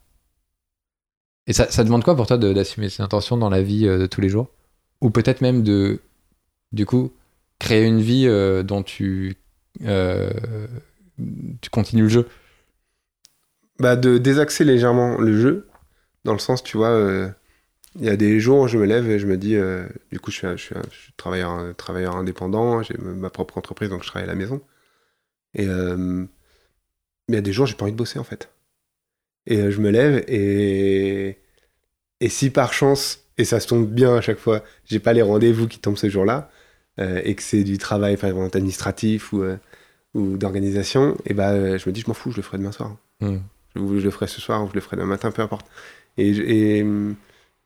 Et ça, ça demande quoi pour toi d'assumer tes intentions dans la vie euh, de tous les jours? Ou peut-être même de du coup créer une vie euh, dont tu tu continues le jeu. Bah, de désaxer légèrement le jeu, dans le sens, tu vois, euh, il y a des jours où je me lève et je me dis, euh, du coup, je suis, travailleur, indépendant, j'ai ma propre entreprise, donc je travaille à la maison. Et euh, mais il y a des jours, j'ai pas envie de bosser, en fait. Et euh, je me lève et, et si par chance, et ça se tombe bien à chaque fois, j'ai pas les rendez-vous qui tombent ce jour-là, euh, et que c'est du travail, par exemple, administratif ou, euh, ou d'organisation, et bah, euh, je me dis, je m'en fous, je le ferai demain soir Hmm. ou je le ferai ce soir ou je le ferai demain matin, peu importe. Et, et, hum,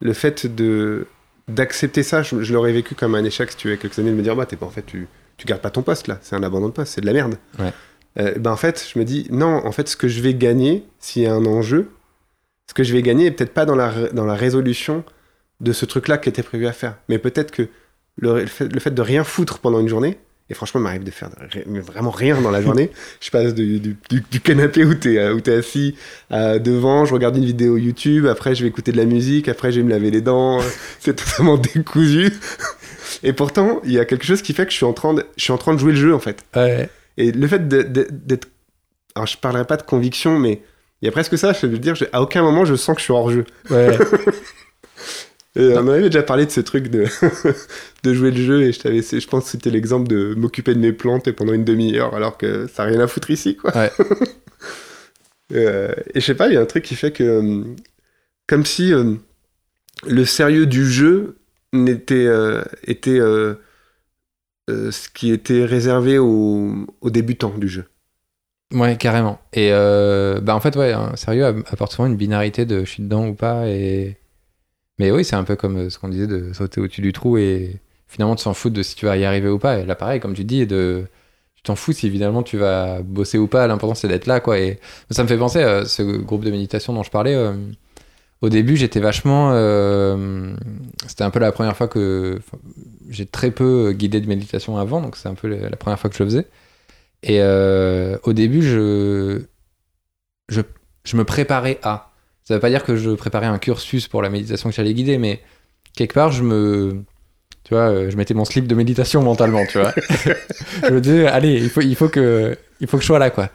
le fait de d'accepter ça, je, je l'aurais vécu comme un échec si tu veux, il y a quelques années, de me dire, bah, t'es pas, en fait, tu, tu gardes pas ton poste là, c'est un abandon de poste, c'est de la merde. Ouais. Euh, ben, en fait, je me dis, non, en fait, ce que je vais gagner, s'il y a un enjeu, ce que je vais gagner est peut-être pas dans la, dans la résolution de ce truc-là qui était prévu à faire, mais peut-être que le, le fait, le fait de rien foutre pendant une journée. Et franchement, il m'arrive de faire vraiment rien dans la journée. je passe du, du- du- du canapé où t'es euh, t'es assis euh, devant, je regarde une vidéo YouTube, après je vais écouter de la musique, après je vais me laver les dents. C'est totalement décousu. Et pourtant, il y a quelque chose qui fait que je suis en train de, je suis en train de jouer le jeu en fait. Ouais. Et le fait d'être. Alors, je parlerai pas de conviction, mais il y a presque ça. Je veux dire, à aucun moment je sens que je suis hors jeu. Ouais. On en avait déjà parlé de ce truc de, de jouer le jeu, et je, t'avais, je pense que c'était l'exemple de m'occuper de mes plantes pendant une demi-heure, alors que ça n'a rien à foutre ici, quoi. Ouais. Euh, et je sais pas, il y a un truc qui fait que. euh, Comme si euh, le sérieux du jeu n'était. était. ce qui était réservé aux, aux débutants du jeu. Ouais, carrément. Et euh, bah en fait, ouais, un sérieux apporte souvent une binarité de je suis dedans ou pas. Et... Mais oui, c'est un peu comme euh, ce qu'on disait de sauter au-dessus du trou et finalement de s'en foutre de si tu vas y arriver ou pas. Et là, pareil, comme tu dis, de... tu t'en fous si évidemment tu vas bosser ou pas. L'important, c'est d'être là, quoi. Et ça me fait penser à ce groupe de méditation dont je parlais. euh, Au début, j'étais vachement. euh, C'était un peu la première fois que. J'ai très peu guidé de méditation avant, donc c'est un peu la première fois que je le faisais. Et au début, je, je, je me préparais à. Ça veut pas dire que je préparais un cursus pour la méditation que j'allais guider, mais quelque part, je me. Tu vois, euh, je mettais mon slip de méditation mentalement, tu vois. je me disais, allez, il faut, il, faut que, il faut que je sois là, quoi.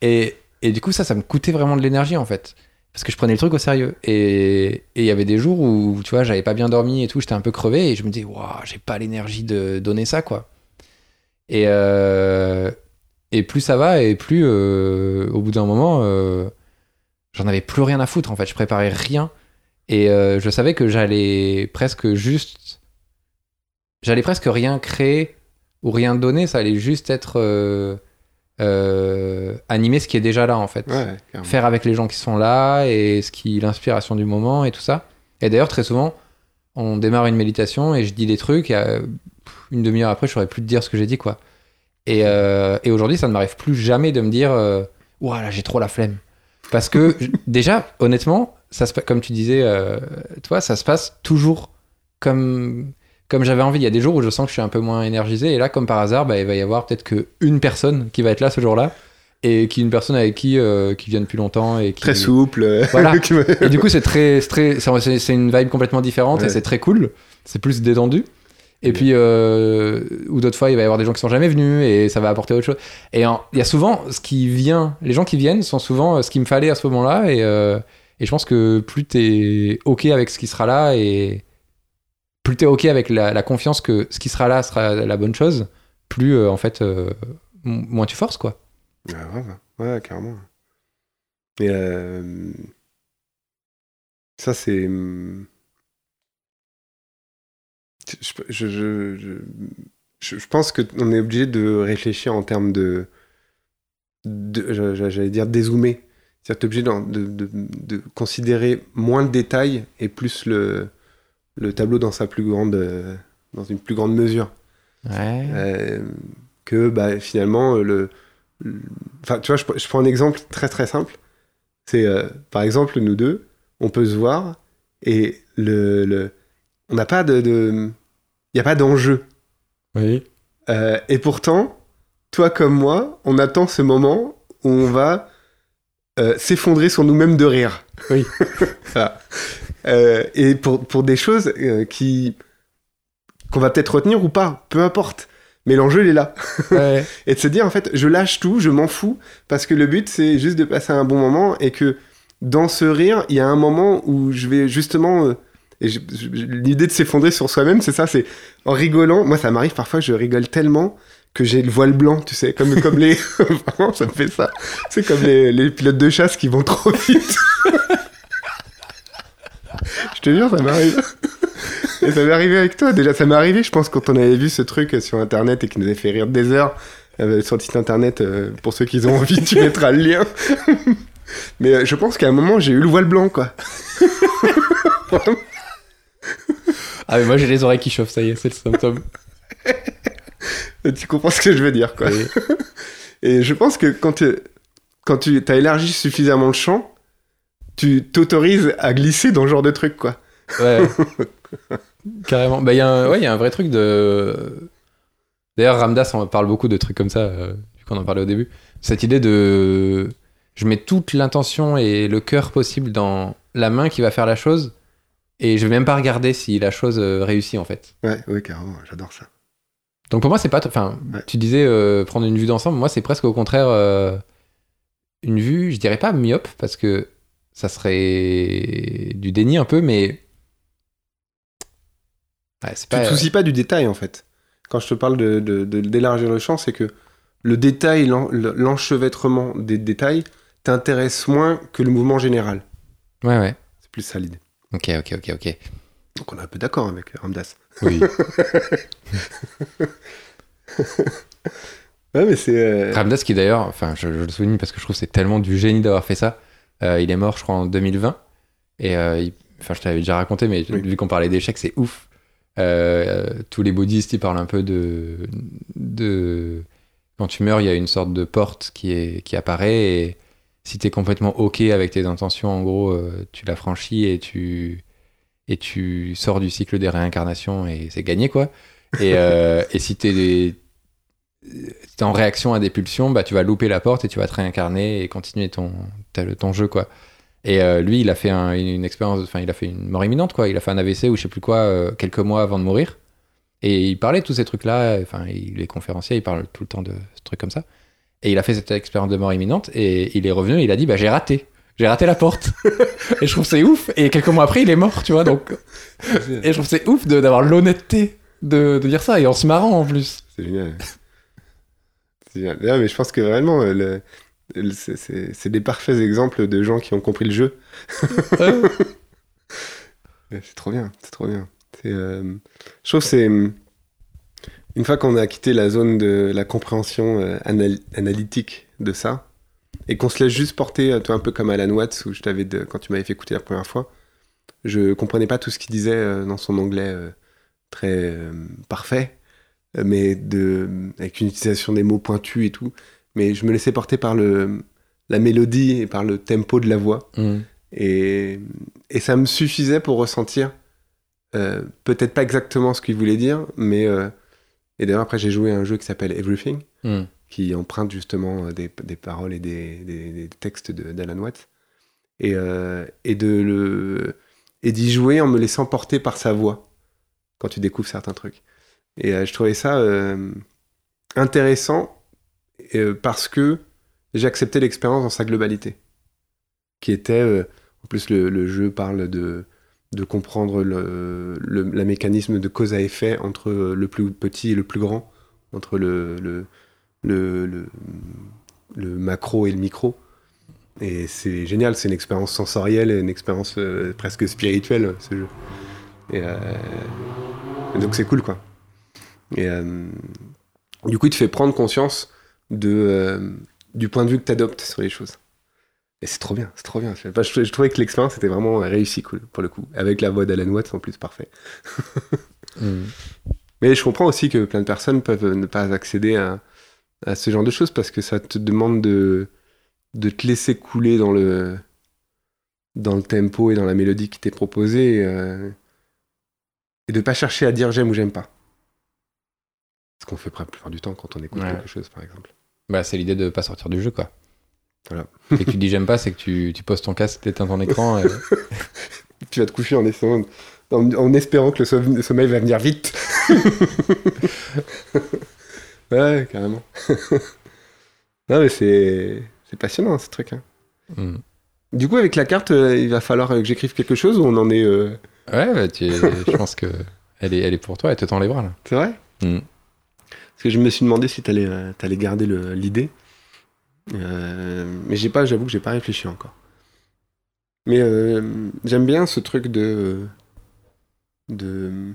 Et, et du coup, ça, ça me coûtait vraiment de l'énergie, en fait. Parce que je prenais le truc au sérieux. Et et il y avait des jours où, tu vois, j'avais pas bien dormi et tout, j'étais un peu crevé, et je me disais, waouh, j'ai pas l'énergie de donner ça, quoi. Et, euh, et plus ça va, et plus euh, au bout d'un moment, euh, j'en avais plus rien à foutre en fait. Je préparais rien. Et euh, je savais que j'allais presque juste. J'allais presque rien créer ou rien donner, ça allait juste être. euh, euh, animer ce qui est déjà là en fait. Ouais. Faire avec les gens qui sont là et ce qui l'inspiration du moment et tout ça. Et d'ailleurs, très souvent, on démarre une méditation et je dis des trucs, et une demi-heure après, je saurais plus te dire ce que j'ai dit, quoi. Et, et aujourd'hui, ça ne m'arrive plus jamais de me dire, ouah, là, j'ai trop la flemme. Parce que, déjà, honnêtement, ça se, comme tu disais, euh, toi, ça se passe toujours comme, comme j'avais envie. Il y a des jours où je sens que je suis un peu moins énergisé, et là, comme par hasard, bah, il va y avoir peut-être qu'une personne qui va être là ce jour-là, et qui une personne avec qui, euh, qui vient depuis longtemps et qui. Très souple. Voilà. Et du coup, c'est très, très, c'est- une vibe complètement différente Ouais. et c'est très cool. C'est plus détendu. Et puis, euh, ou d'autres fois, il va y avoir des gens qui sont jamais venus et ça va apporter autre chose. Et il y a souvent ce qui vient, les gens qui viennent sont souvent euh, ce qu'il me fallait à ce moment-là. Et, euh, et je pense que plus t'es OK avec ce qui sera là et plus t'es OK avec la, confiance que ce qui sera là sera la bonne chose, plus en fait, moins tu forces quoi. Ah, ouais, ouais, carrément. Et ça, c'est. Je, je, je, je, pense qu'on est obligé de réfléchir en termes de. de J'allais dire dézoomer. C'est-à-dire que tu es obligé de, de, de considérer moins le détail et plus le, le tableau dans sa plus grande. dans une plus grande mesure. Ouais. Euh, que bah, finalement, le, le- Enfin, tu vois, je, je prends un exemple très très simple. C'est, euh, par exemple, nous deux, on peut se voir et le, le- on n'a pas de... de- Il n'y a pas d'enjeu. Oui. Euh, et pourtant, toi comme moi, on attend ce moment où on va euh, s'effondrer sur nous-mêmes de rire. Oui. Voilà. Euh, et pour, pour des choses qui qu'on va peut-être retenir ou pas, peu importe. Mais l'enjeu, il est là. Ouais. Et de se dire, en fait, je lâche tout, je m'en fous, parce que le but, c'est juste de passer un bon moment et que dans ce rire, il y a un moment où je vais justement. Et l'idée de s'effondrer sur soi-même, c'est ça, c'est en rigolant. Moi, ça m'arrive parfois, je rigole tellement que j'ai le voile blanc, tu sais, comme, comme les. Vraiment, ça me fait ça. C'est comme les, les pilotes de chasse qui vont trop vite. je te jure, ça m'arrive. Et ça m'est arrivé avec toi. Déjà, ça m'est arrivé, je pense, quand on avait vu ce truc sur Internet et qui nous avait fait rire des heures euh, sur le site Internet. euh, pour ceux qui ont envie, tu mettras le lien. Mais euh, je pense qu'à un moment, j'ai eu le voile blanc, quoi. Ah, mais moi j'ai les oreilles qui chauffent, ça y est, c'est le symptôme. Tu comprends ce que je veux dire, quoi. Oui. Et je pense que quand tu quand tu as élargi suffisamment le champ, tu t'autorises à glisser dans ce genre de truc, quoi. Ouais. Carrément. Bah, il y, a un- ouais, y a un vrai truc de. D'ailleurs, Ramdas on parle beaucoup de trucs comme ça, euh, vu qu'on en parlait au début. Cette idée de. Je mets toute l'intention et le cœur possible dans la main qui va faire la chose, et je vais même pas regarder si la chose euh, réussit en fait. Ouais, ouais, carrément, j'adore ça. Donc pour moi, c'est pas. Enfin, Ouais. tu disais euh, prendre une vue d'ensemble. Moi, c'est presque au contraire euh, une vue, je dirais pas myope, parce que ça serait du déni un peu, mais. Ouais, c'est Tu pas. te soucies pas du détail en fait. Quand je te parle de, de- de- d'élargir le champ, c'est que le détail, l'en- l'enchevêtrement des détails t'intéresse moins que le mouvement général. Ouais, ouais. C'est plus ça l'idée. Ok, ok, ok, ok. Donc on est un peu d'accord avec Ramdas. Oui. Ouais, mais c'est. euh, Ramdas qui d'ailleurs, enfin, je, je le souligne parce que je trouve que c'est tellement du génie d'avoir fait ça. Euh, il est mort, je crois, en 2020. Et euh, il- enfin, je t'avais déjà raconté, mais Oui. vu qu'on parlait d'échecs, c'est ouf. Euh, tous les bouddhistes, ils parlent un peu de, de quand tu meurs, il y a une sorte de porte qui est qui apparaît et si t'es complètement ok avec tes intentions, en gros, euh, tu la franchis et tu et tu sors du cycle des réincarnations et c'est gagné quoi. Et, euh, et si t'es des- t'es en réaction à des pulsions, bah tu vas louper la porte et tu vas te réincarner et continuer ton jeu quoi. Et euh, lui, il a fait un- une expérience, enfin il a fait une mort imminente quoi. Il a fait un AVC ou je sais plus quoi quelques mois avant de mourir. Et il parlait de tous ces trucs là. Enfin, il est conférencier, il parle tout le temps de ce truc comme ça. Et il a fait cette expérience de mort imminente et il est revenu. Et il a dit bah j'ai raté. J'ai raté la porte. et je trouve c'est ouf. Et quelques mois après, il est mort, tu vois. Donc, et je trouve c'est ouf d'avoir l'honnêteté de, de dire ça et en se marrant en plus. C'est génial. c'est génial. Non, mais je pense que vraiment, euh, le- le- c'est- des parfaits exemples de gens qui ont compris le jeu. C'est trop bien, c'est trop bien. Euh, je trouve que c'est une fois qu'on a quitté la zone de la compréhension euh, anal- analytique de ça et qu'on se laisse juste porter, euh, toi un peu comme Alan Watts où je t'avais quand tu m'avais fait écouter la première fois, je comprenais pas tout ce qu'il disait euh, dans son anglais très parfait, mais de avec une utilisation des mots pointus et tout. Mais je me laissais porter par le la mélodie et par le tempo de la voix. Mm. Et, et ça me suffisait pour ressentir euh, peut-être pas exactement ce qu'il voulait dire, mais. euh, et d'ailleurs, après, j'ai joué à un jeu qui s'appelle Everything, Mm. qui emprunte justement euh, des, des paroles et des, des- des textes de- d'Alan Watts. Et, euh, et de le et d'y jouer en me laissant porter par sa voix quand tu découvres certains trucs. Et euh, je trouvais ça euh, intéressant parce que j'acceptais l'expérience dans sa globalité. Qui était, en plus le, le jeu parle de, de comprendre le, la mécanisme de cause à effet entre le plus petit et le plus grand, entre le, le, le, le, macro et le micro. Et c'est génial, c'est une expérience sensorielle et une expérience euh, presque spirituelle, ce jeu. Et, euh, donc c'est cool, quoi. Et euh, du coup, il te fait prendre conscience de, du point de vue que tu adoptes sur les choses. Et c'est trop bien, c'est trop bien. Je, trouvais que l'expérience était vraiment réussie, cool, pour le coup. Avec la voix d'Alan Watts en plus, parfait. Mm. Mais je comprends aussi que plein de personnes peuvent ne pas accéder à, à ce genre de choses parce que ça te demande de, de te laisser couler dans le, dans le tempo et dans la mélodie qui t'est proposée et, euh, et de pas chercher à dire j'aime ou j'aime pas. Ce qu'on fait la plupart du temps quand on écoute Ouais. quelque chose, par exemple. Bah, c'est l'idée de pas sortir du jeu, quoi. Voilà. Et que tu dis j'aime pas, c'est que tu, tu poses ton casque, t'éteins ton écran. et- Tu vas te coucher en espérant, en, en espérant que le, so- le sommeil va venir vite. ouais, carrément. non, mais c'est, passionnant ce truc. hein. Mm. Du coup, avec la carte, euh, il va falloir euh, que j'écrive quelque chose ou on en est. euh, Ouais, bah, tu- je pense que elle est, elle est pour toi, elle te tend les bras là. C'est vrai? Mm. Parce que je me suis demandé si t'allais, euh, t'allais garder l'idée. Euh, mais j'ai pas, j'avoue que j'ai pas réfléchi encore. Mais euh, j'aime bien ce truc de. de.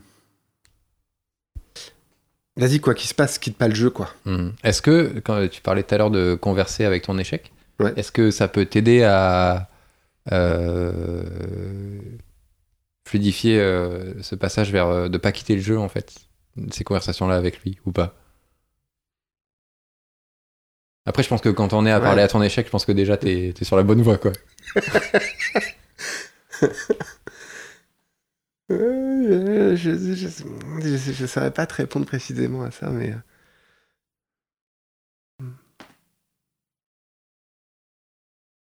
Vas-y, quoi qu'il se passe, quitte pas le jeu, quoi. Mm. Est-ce que, quand tu parlais tout à l'heure de converser avec ton échec, Ouais. est-ce que ça peut t'aider à euh, fluidifier ce passage vers de pas quitter le jeu en fait, ces conversations-là avec lui ou pas? Après, je pense que quand on est à Ouais. parler à ton échec, je pense que déjà t'es es sur la bonne voie quoi. Euh, je, je, je, je saurais pas te répondre précisément à ça, mais. euh.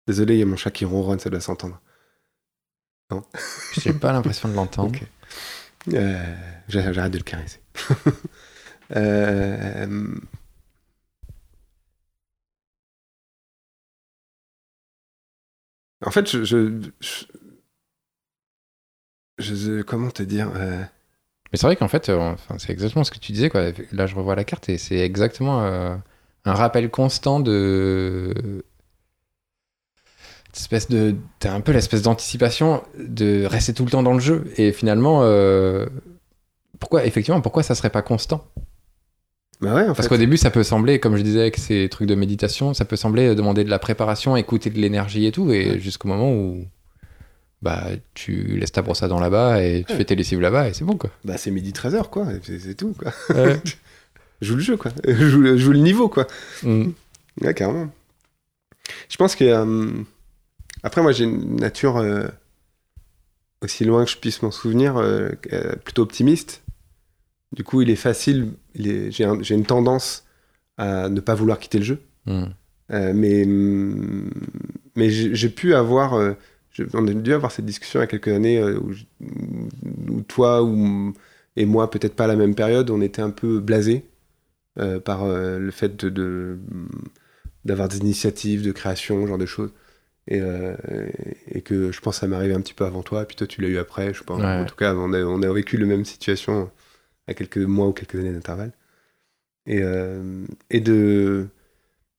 Désolé, il y a mon chat qui ronronne, ça doit s'entendre. J'ai pas l'impression de l'entendre. Ok. Euh, j'a- J'arrête de le caresser. Euh, En fait, je, je, comment te dire euh, Mais c'est vrai qu'en fait, euh, c'est exactement ce que tu disais. Quoi. Là, je revois la carte et c'est exactement euh, un rappel constant de. espèce de. T'as un peu l'espèce d'anticipation de rester tout le temps dans le jeu. Et finalement, pourquoi, effectivement, pourquoi ça serait pas constant? Bah ouais, en Parce qu'au début, ça peut sembler, comme je disais avec ces trucs de méditation, ça peut sembler demander de la préparation, écouter de l'énergie et tout, et jusqu'au moment où bah tu laisses ta brosse à dents là-bas et tu Ouais. fais tes lessives là-bas et c'est bon quoi. Bah, c'est midi 13h, quoi. C'est tout, quoi. Joue le jeu, quoi. Je joue, le- joue le niveau, quoi. Mm. Ouais, carrément. Je pense que. euh, Après, moi, j'ai une nature, euh, aussi loin que je puisse m'en souvenir, euh, plutôt optimiste. Du coup, il est facile. J'ai un- j'ai une tendance à ne pas vouloir quitter le jeu. Mm. Euh, mais mais j'ai pu avoir. euh, on a dû avoir cette discussion il y a quelques années euh, où, je- où toi et moi, peut-être pas à la même période, on était un peu blasés par le fait de- de d'avoir des initiatives de création, ce genre de choses. Et, et que je pense que ça arrivé un petit peu avant toi, puis toi tu l'as eu après, je pense. Ouais. En tout cas, on a, on a vécu la même situation à quelques mois ou quelques années d'intervalle. Et, euh, et de,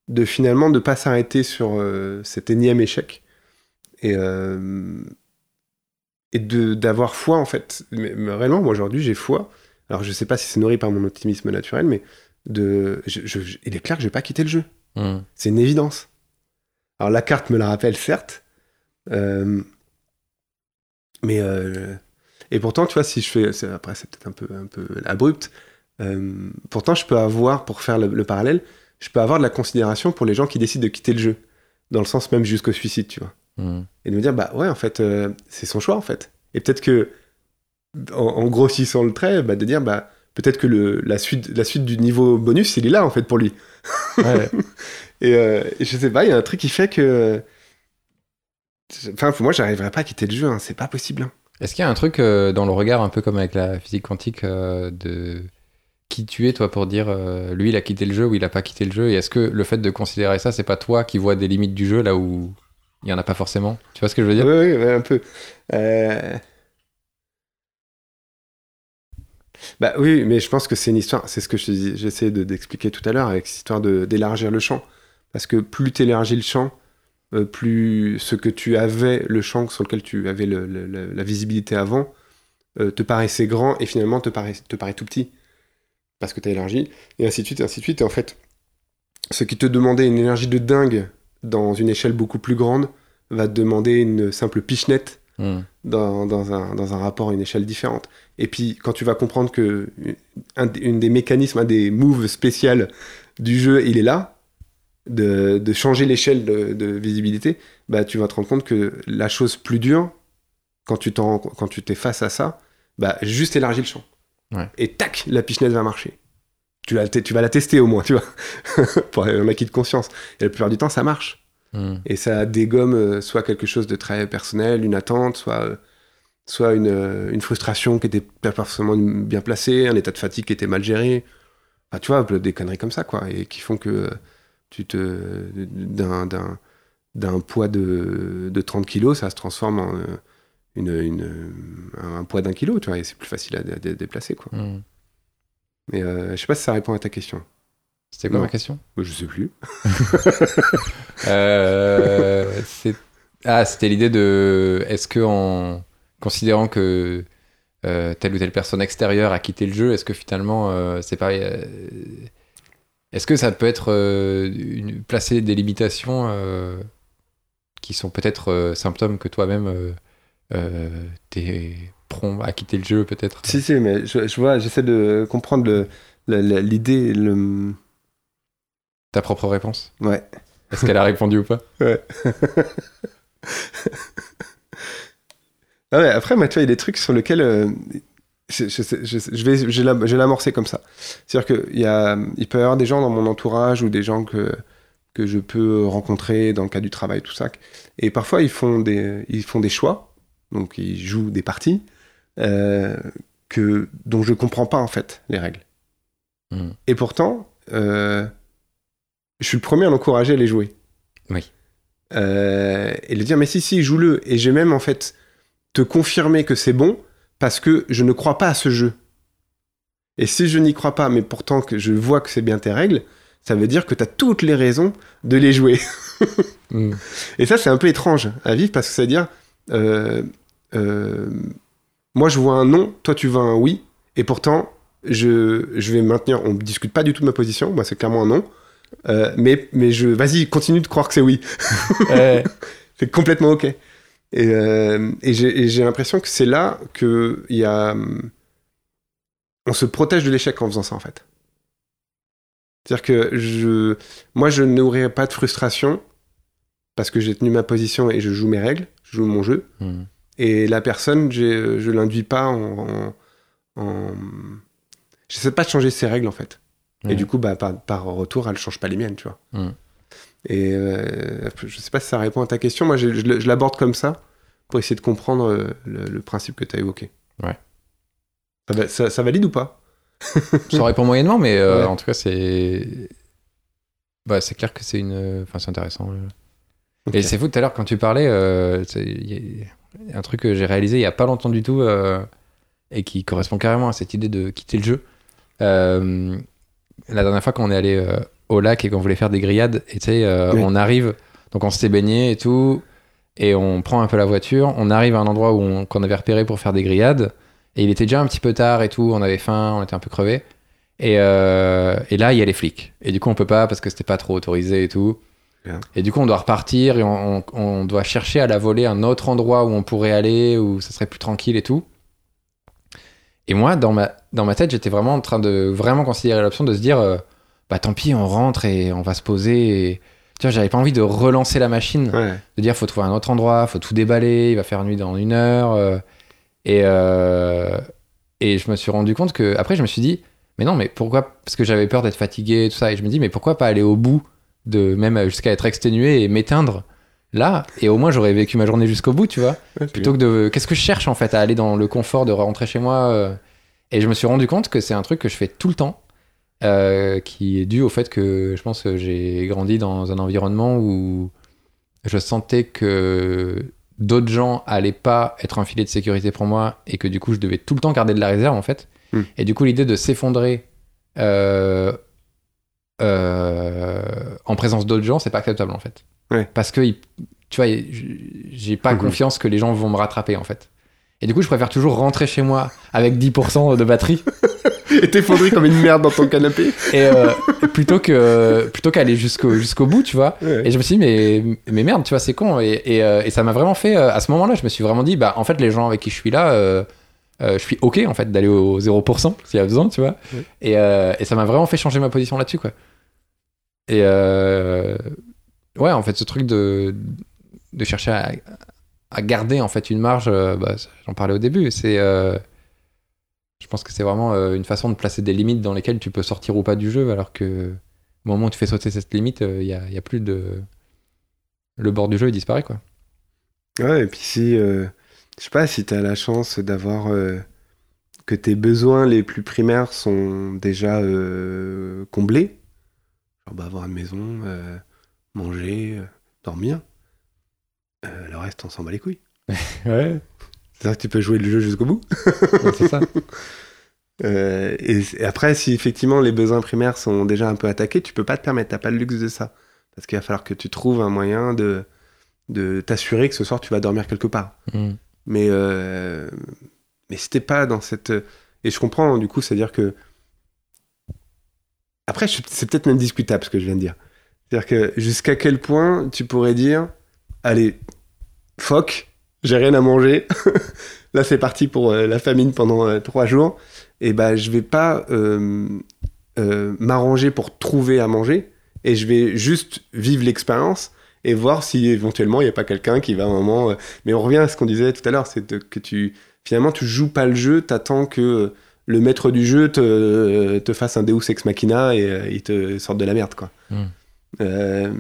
de finalement ne pas s'arrêter sur euh, cet énième échec. Et, euh, et d'avoir foi en fait. Mais, mais réellement, moi aujourd'hui j'ai foi. Alors je sais pas si c'est nourri par mon optimisme naturel, mais de, je- je- il est clair que je vais pas quitter le jeu. Mm. C'est une évidence. Alors la carte me la rappelle, certes. euh, mais. euh, et pourtant, tu vois, si je fais. Après, c'est peut-être un peu, un peu abrupt. euh, pourtant, je peux avoir, pour faire le, le parallèle, je peux avoir de la considération pour les gens qui décident de quitter le jeu. Dans le sens même jusqu'au suicide, tu vois. Mm. Et de me dire, bah ouais, en fait, euh, c'est son choix, en fait. Et peut-être que, en, en grossissant le trait, bah, de dire, bah, peut-être que le, la, suite, la suite du niveau bonus, il est là, en fait, pour lui. Ouais. Et, euh, et je sais pas, il y a un truc qui fait que. Enfin, pour moi, j'arriverai pas à quitter le jeu, hein, c'est pas possible. hein. Est-ce qu'il y a un truc euh, dans le regard, un peu comme avec la physique quantique, euh, de qui tu es, toi, pour dire euh, lui, il a quitté le jeu ou il a pas quitté le jeu? Et est-ce que le fait de considérer ça, c'est pas toi qui vois des limites du jeu là où il y en a pas forcément? Tu vois ce que je veux dire? Oui, oui, un peu. Bah oui, mais je pense que c'est une histoire, c'est ce que je te dis- j'essaie de- d'expliquer tout à l'heure avec cette histoire d'élargir le champ. Parce que plus tu élargis le champ, euh, plus ce que tu avais, le champ sur lequel tu avais le- le- le- la visibilité avant, euh, te paraissait grand et finalement te paraît, te paraît tout petit. Parce que tu as élargi, et ainsi de suite, et ainsi de suite. Et en fait, ce qui te demandait une énergie de dingue dans une échelle beaucoup plus grande va te demander une simple pichenette Mm. dans, dans un, dans un rapport à une échelle différente. Et puis, quand tu vas comprendre que une des mécanismes, un des moves spéciaux du jeu, il est là, de, de changer l'échelle de, de visibilité, bah, tu vas te rendre compte que la chose plus dure, quand tu t'en- quand tu t'es face à ça, bah, juste élargis le champ. Ouais. Et tac, la pichenette va marcher. Tu, la- tu vas la tester au moins, tu vois, pour un acquis de conscience. Et la plupart du temps, ça marche. Mm. Et ça dégomme euh, soit quelque chose de très personnel, une attente, soit, euh, soit une, euh, une frustration qui était pas forcément bien placée, un état de fatigue qui était mal géré. Enfin, tu vois, des conneries comme ça, quoi, et qui font que tu te. d'un, d'un, d'un poids de, de 30 kilos, ça se transforme en euh, une, une- un poids d'un kilo, tu vois, et c'est plus facile à, dé- dé- déplacer, quoi. Mm. Mais euh, je sais pas si ça répond à ta question. C'était quoi Non. ma question Je sais plus. Euh, c'est- Ah, c'était l'idée de. Est-ce que en considérant que euh, telle ou telle personne extérieure a quitté le jeu, est-ce que finalement euh, c'est pas. Est-ce que ça peut être euh, une- placer des limitations euh, qui sont peut-être euh, symptômes que toi-même t'es prompt à quitter le jeu, peut-être? Si, si, mais je, je vois, j'essaie de comprendre le- le- le- l'idée, le. Ta propre réponse? Ouais. Est-ce qu'elle a répondu ou pas? Ouais, après, moi, tu vois, il y a des trucs sur lesquels. euh, je, vais, je vais l'amorcer comme ça. C'est-à-dire qu'il il peut y avoir des gens dans mon entourage ou des gens que, que je peux rencontrer dans le cadre du travail, tout ça. Et parfois, ils font des, ils font des choix, donc ils jouent des parties euh, que, dont je comprends pas en fait les règles. Mm. Et pourtant, euh, je suis le premier à l'encourager à les jouer. Oui. Euh, et le dire, mais si, si, joue-le. Et j'ai même en fait te confirmer que c'est bon parce que je ne crois pas à ce jeu. Et si je n'y crois pas, mais pourtant que je vois que c'est bien tes règles, ça veut dire que tu as toutes les raisons de les jouer. Mm. Et ça, c'est un peu étrange à vivre parce que ça veut dire, euh, euh, moi je vois un non, toi tu vois un oui, et pourtant je, je vais maintenir, on ne discute pas du tout de ma position, moi c'est clairement un non, Euh, mais, mais je, vas-y, continue de croire que c'est oui. C'est complètement ok. Et, euh, et j'ai l'impression que c'est là que y a, hum, on se protège de l'échec en faisant ça en fait. C'est-à-dire que je, moi je n'aurai pas de frustration parce que j'ai tenu ma position et je joue mes règles, je joue mon jeu. Mm. Et la personne, j'ai- je l'induis pas en, en, en... J'essaie pas de changer ses règles en fait. Et du coup, bah, par, par retour, elle change pas les miennes, tu vois. Mm. Et euh, je sais pas si ça répond à ta question. Moi, je, je le- je l'aborde comme ça pour essayer de comprendre euh, le, le principe que tu as évoqué. Ouais. Ça, va- ça- ça valide ou pas? Ça répond moyennement, mais euh, Ouais. en tout cas, c'est. Bah, c'est clair que c'est une. Enfin, c'est intéressant. euh. Et c'est fou, tout à l'heure, quand tu parlais, euh, a un truc que j'ai réalisé il y a pas longtemps du tout et qui correspond carrément à cette idée de quitter le jeu. La dernière fois, quand on est allé au lac et qu'on voulait faire des grillades, et tu sais, euh, Oui. on arrive, donc on s'était baigné et tout, et on prend un peu la voiture, on arrive à un endroit où on- qu'on avait repéré pour faire des grillades, et il était déjà un petit peu tard et tout, on avait faim, on était un peu crevés. Et, euh, et là, il y a les flics. Et du coup, on peut pas parce que c'était pas trop autorisé et tout. Et du coup, on doit repartir et on, on- on doit chercher à la voler un autre endroit où on pourrait aller, où ça serait plus tranquille et tout. Et moi, dans ma, dans ma tête, j'étais vraiment en train de vraiment considérer l'option de se dire, euh, bah tant pis, on rentre et on va se poser. Et... Tu vois, j'avais pas envie de relancer la machine Ouais. de dire faut trouver un autre endroit, faut tout déballer, il va faire nuit dans une heure. euh, et, euh, et je me suis rendu compte que, après, je me suis dit, mais non, mais pourquoi Parce que j'avais peur d'être fatigué et tout ça. Et je me dis, mais pourquoi pas aller au bout, de même jusqu'à être exténué et m'éteindre là Et au moins, j'aurais vécu ma journée jusqu'au bout, tu vois. Ouais, Plutôt que de. Qu'est-ce que je cherche en fait à aller dans le confort de rentrer chez moi euh, Et je me suis rendu compte que c'est un truc que je fais tout le temps, euh, qui est dû au fait que je pense que j'ai grandi dans un environnement où je sentais que d'autres gens allaient pas être un filet de sécurité pour moi et que du coup je devais tout le temps garder de la réserve en fait. Hmm. Et du coup l'idée de s'effondrer euh, euh, en présence d'autres gens, c'est pas acceptable en fait. Ouais. Parce que tu vois, j'ai pas Mhm. confiance que les gens vont me rattraper en fait. Et du coup, je préfère toujours rentrer chez moi avec 10% de batterie Et t'effondrer comme une merde dans ton canapé. et euh, plutôt que plutôt qu'aller jusqu'au jusqu'au bout, tu vois. Ouais. Et je me suis dit mais mais merde, tu vois, c'est con. Et, et, euh, et ça m'a vraiment fait euh, à ce moment-là, je me suis vraiment dit bah en fait les gens avec qui je suis là, euh, euh, je suis ok en fait d'aller au 0% s'il y a besoin, tu vois. Ouais. Et, et ça m'a vraiment fait changer ma position là-dessus quoi. Et ouais, en fait, ce truc de de chercher à, à garder en fait une marge, euh, bah, j'en parlais au début, c'est euh, je pense que c'est vraiment euh, une façon de placer des limites dans lesquelles tu peux sortir ou pas du jeu, alors que au moment où tu fais sauter cette limite, il a, plus de. Le bord du jeu, disparaît, quoi. Ouais, et puis si, je sais pas, si t'as la chance d'avoir que tes besoins les plus primaires sont déjà comblés, genre bah, avoir une maison, manger, dormir, euh, le reste on s'en bat les couilles. Ouais, C'est-à-dire que tu peux jouer le jeu jusqu'au bout. c'est ça. Euh, et, et après, si effectivement les besoins primaires sont déjà un peu attaqués, tu peux pas te permettre, t'as pas le luxe de ça. Parce qu'il va falloir que tu trouves un moyen de, de t'assurer que ce soir tu vas dormir quelque part. Mm. Mais, euh, mais si t'es pas dans cette. Et je comprends, du coup, c'est-à-dire que. Après, c'est peut-être même discutable ce que je viens de dire. C'est-à-dire que jusqu'à quel point tu pourrais dire Allez, fuck, j'ai rien à manger. Là, c'est parti pour euh, la famine pendant euh, trois jours. Et ben, je vais pas euh, m'arranger pour trouver à manger. Et je vais juste vivre l'expérience et voir si éventuellement il n'y a pas quelqu'un qui va à un moment. mais on revient à ce qu'on disait tout à l'heure, c'est que tu finalement, tu joues pas le jeu, t'attends que le maître du jeu te, te fasse un Deus Ex Machina et il te sorte de la merde, quoi. Mm. Euh,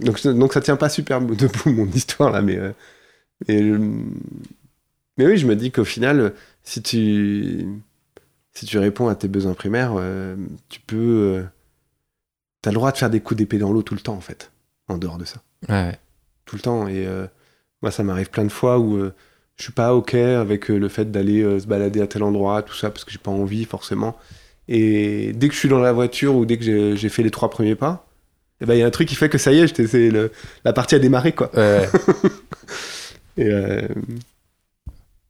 donc, donc ça tient pas super debout, mon histoire, là, mais... euh, mais, euh, mais oui, je me dis qu'au final, si tu, si tu réponds à tes besoins primaires, euh, tu peux... euh, T'as le droit de faire des coups d'épée dans l'eau tout le temps, en fait, en dehors de ça Ouais, tout le temps. Et euh, moi, ça m'arrive plein de fois où je suis pas OK avec le fait d'aller se balader à tel endroit, tout ça, parce que j'ai pas envie forcément. Et dès que je suis dans la voiture ou dès que j'ai- fait les trois premiers pas, il ben, il y a un truc qui fait que ça y est, c'est la partie a démarré, quoi. ouais. Et, euh,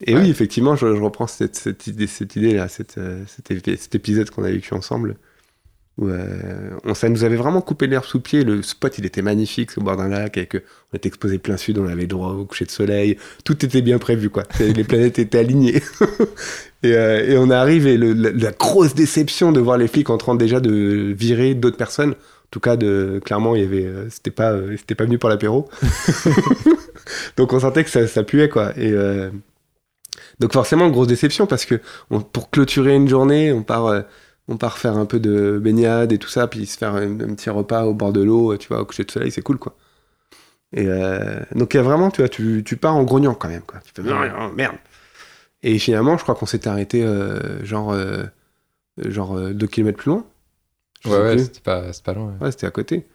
et Ouais. oui, effectivement, je, je reprends cette, cette idée, cette idée là, cette, euh, cet, ép- cet épisode qu'on a vécu ensemble. Où, euh, on, ça nous avait vraiment coupé l'herbe sous le pied. Le spot, il était magnifique, au bord d'un lac, avec, on était exposé plein sud, on avait droit au coucher de soleil. Tout était bien prévu, quoi. Les planètes étaient alignées. et, euh, et on arrive et le- la, la grosse déception de voir les flics en train déjà de virer d'autres personnes. En tout cas, de, clairement, il y avait, c'était pas, c'était pas venu pour l'apéro. Donc on sentait que ça, ça puait, quoi. Et euh, donc forcément, grosse déception parce que on- pour clôturer une journée, on part, euh, on part faire un peu de baignade et tout ça, puis se faire un, un petit repas au bord de l'eau, tu vois, au coucher de soleil, c'est cool, quoi. Et euh, donc il y a vraiment, tu vois, tu, tu pars en grognant quand même, quoi. Tu fais merde, merde. Et finalement, je crois qu'on s'était arrêté euh, genre, euh, genre 2 km plus loin. Je Ouais, ouais, c'était pas, loin. ouais. Ouais, c'était à côté.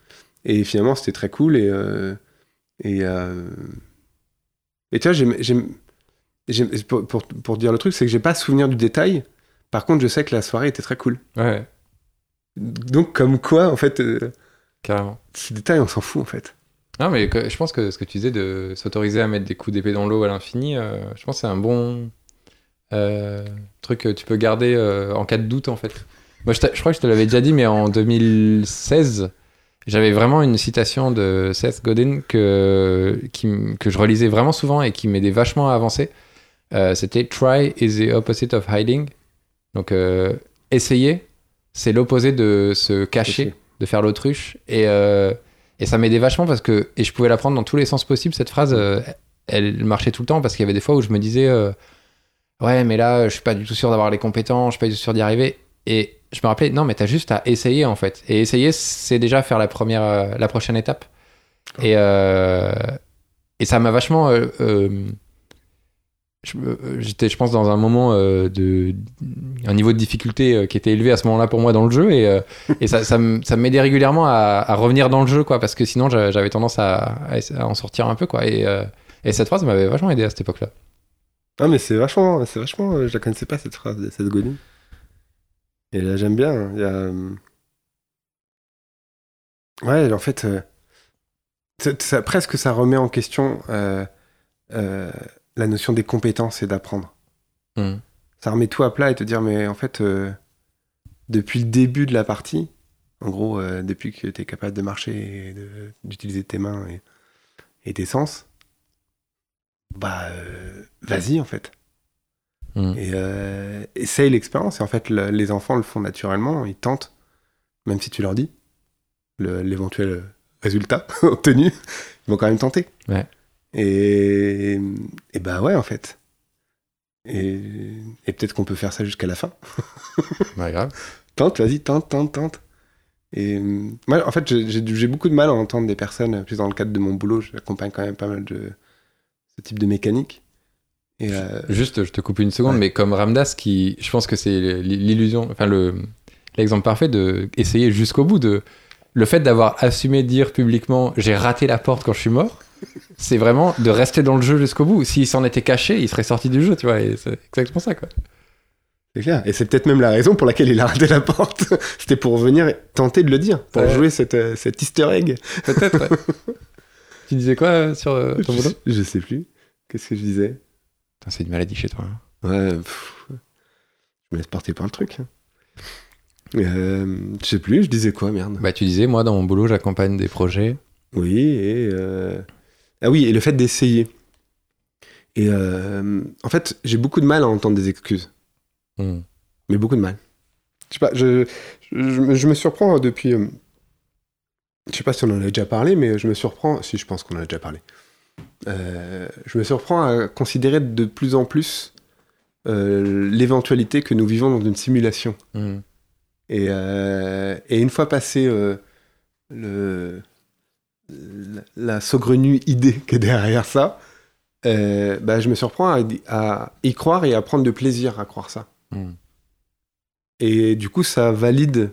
Et finalement, c'était très cool. Et, euh, et, euh, et tu vois, pour, pour, pour dire le truc, c'est que j'ai pas souvenir du détail. Par contre, je sais que la soirée était très cool. Ouais, Donc, comme quoi, en fait, euh, carrément. ces détails, on s'en fout, en fait. Non, mais que- je pense que ce que tu disais de s'autoriser à mettre des coups d'épée dans l'eau à l'infini, euh, je pense que c'est un bon truc que tu peux garder en cas de doute, en fait. Moi, je crois que je te l'avais déjà dit, mais en 2016, j'avais vraiment une citation de Seth Godin que, qui que je relisais vraiment souvent et qui m'aidait vachement à avancer. Euh, C'était Try is the opposite of hiding. Donc, euh, essayer, c'est l'opposé de se cacher de faire l'autruche. Et, euh, et ça m'aidait vachement parce que, et je pouvais la prendre dans tous les sens possibles, cette phrase, elle marchait tout le temps parce qu'il y avait des fois où je me disais, ouais, mais là, je suis pas du tout sûr d'avoir les compétences, je suis pas du tout sûr d'y arriver. Et je me rappelais, non, mais t'as juste à essayer en fait. Et essayer, c'est déjà faire la première, euh, la prochaine étape. Et, euh, et ça m'a vachement. euh, J'étais, je pense, dans un moment de. un niveau de difficulté qui était élevé à ce moment-là pour moi dans le jeu. Et, et ça, ça, m'aidait régulièrement à, à revenir dans le jeu, quoi. Parce que sinon, j'a- j'avais tendance à, à en sortir un peu, quoi. Et, et cette phrase m'avait vachement aidé à cette époque-là. Non, mais c'est vachement, c'est vachement, je la connaissais pas, cette phrase de Seth Godin. Et là, j'aime bien. hein. Il y a. euh, Ouais, en fait, euh, ça- ça- presque ça remet en question euh, euh, la notion des compétences et d'apprendre. Hmm. Ça remet tout à plat et te dire, mais en fait, depuis le début de la partie, en gros, depuis que tu es capable de marcher et d'utiliser tes mains et, et tes sens, bah, vas-y, en fait. Hmm. Et euh, essaye l'expérience. Et en fait, le- les enfants le font naturellement. Ils tentent, même si tu leur dis l'éventuel résultat obtenu, ils vont quand même tenter. Ouais. Et, et bah ouais, en fait. Et, et peut-être qu'on peut faire ça jusqu'à la fin. Ouais, grave. Tente, vas-y, tente, tente, tente. Et euh, moi, en fait, j'ai beaucoup de mal à entendre des personnes, plus dans le cadre de mon boulot, j'accompagne quand même pas mal de ce type de mécanique. Et euh, Juste, je te coupe une seconde, Ouais. mais comme Ramdas, qui, je pense que c'est l'illusion, enfin le l'exemple parfait de essayer jusqu'au bout de le fait d'avoir assumé dire publiquement j'ai raté la porte quand je suis mort. C'est vraiment de rester dans le jeu jusqu'au bout. S'il s'en était caché, il serait sorti du jeu, tu vois. Et c'est exactement ça, quoi. C'est clair. Et c'est peut-être même la raison pour laquelle il a raté la porte. C'était pour venir tenter de le dire, pour Ouais. jouer cette, euh, cet easter egg. Peut-être. ouais. tu disais quoi euh, sur euh, ton boulot? je, je sais plus. Qu'est-ce que je disais? C'est une maladie chez toi. hein. Ouais, pff, je me laisse porter par le truc. hein. Euh, je sais plus, je disais quoi, merde Bah, tu disais, moi, dans mon boulot, j'accompagne des projets. Oui, et. euh, Ah oui, et le fait d'essayer. Et euh, en fait, j'ai beaucoup de mal à entendre des excuses. Hmm. mais beaucoup de mal. Je sais pas, je, je, je me- surprends depuis. euh, je sais pas si on en a déjà parlé, mais je me surprends. Si, je pense qu'on en a déjà parlé. Euh, je me surprends à considérer de plus en plus euh, l'éventualité que nous vivons dans une simulation. Mm. Et, euh, et une fois passé le, la, la saugrenue idée qui est derrière ça, bah, je me surprends à, à y croire et à prendre de plaisir à croire ça. Mm. Et du coup, ça valide.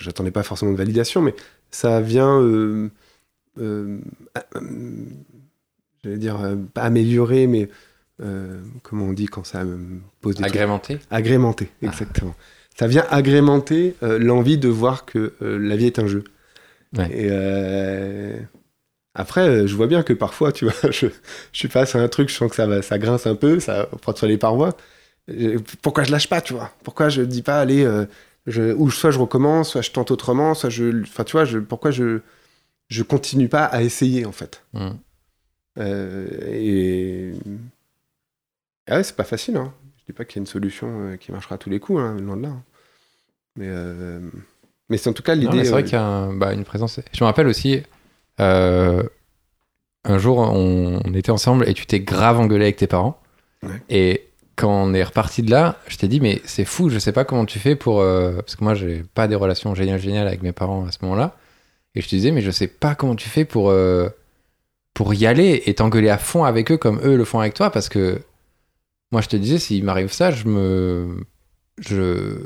J'attendais pas forcément de validation, mais ça vient. J'allais dire, euh, pas améliorer, mais. euh, comment on dit quand ça euh, pose des trucs Agrémenté Agrémenter, Ah. exactement. Ça vient agrémenter euh, l'envie de voir que euh, la vie est un jeu. Ouais. Et euh, après, euh, je vois bien que parfois, tu vois, je, je suis face à un truc, je sens que ça, va, ça grince un peu, ça frotte sur les parois. Euh, Pourquoi je lâche pas, tu vois? Pourquoi je dis pas, allez, euh, je, ou soit je recommence, soit je tente autrement, soit je. Enfin, tu vois, je, pourquoi je, je continue pas à essayer, en fait Mm. euh, et. Ah ouais, c'est pas facile, hein. Je dis pas qu'il y a une solution euh, qui marchera à tous les coups, hein, loin de là. hein. Mais, euh, mais c'est en tout cas l'idée. c'est vrai qu'il y a un- bah, une présence. Je me rappelle aussi, euh, un jour, on, on était ensemble et tu t'es grave engueulé avec tes parents. Ouais. Et quand on est reparti de là, je t'ai dit, mais c'est fou, je sais pas comment tu fais pour. euh, parce que moi, j'ai pas des relations géniales, géniales avec mes parents à ce moment-là. Et je te disais, mais je sais pas comment tu fais pour, euh, pour y aller et t'engueuler à fond avec eux comme eux le font avec toi. Parce que moi, je te disais, s'il m'arrive ça, je me. Je.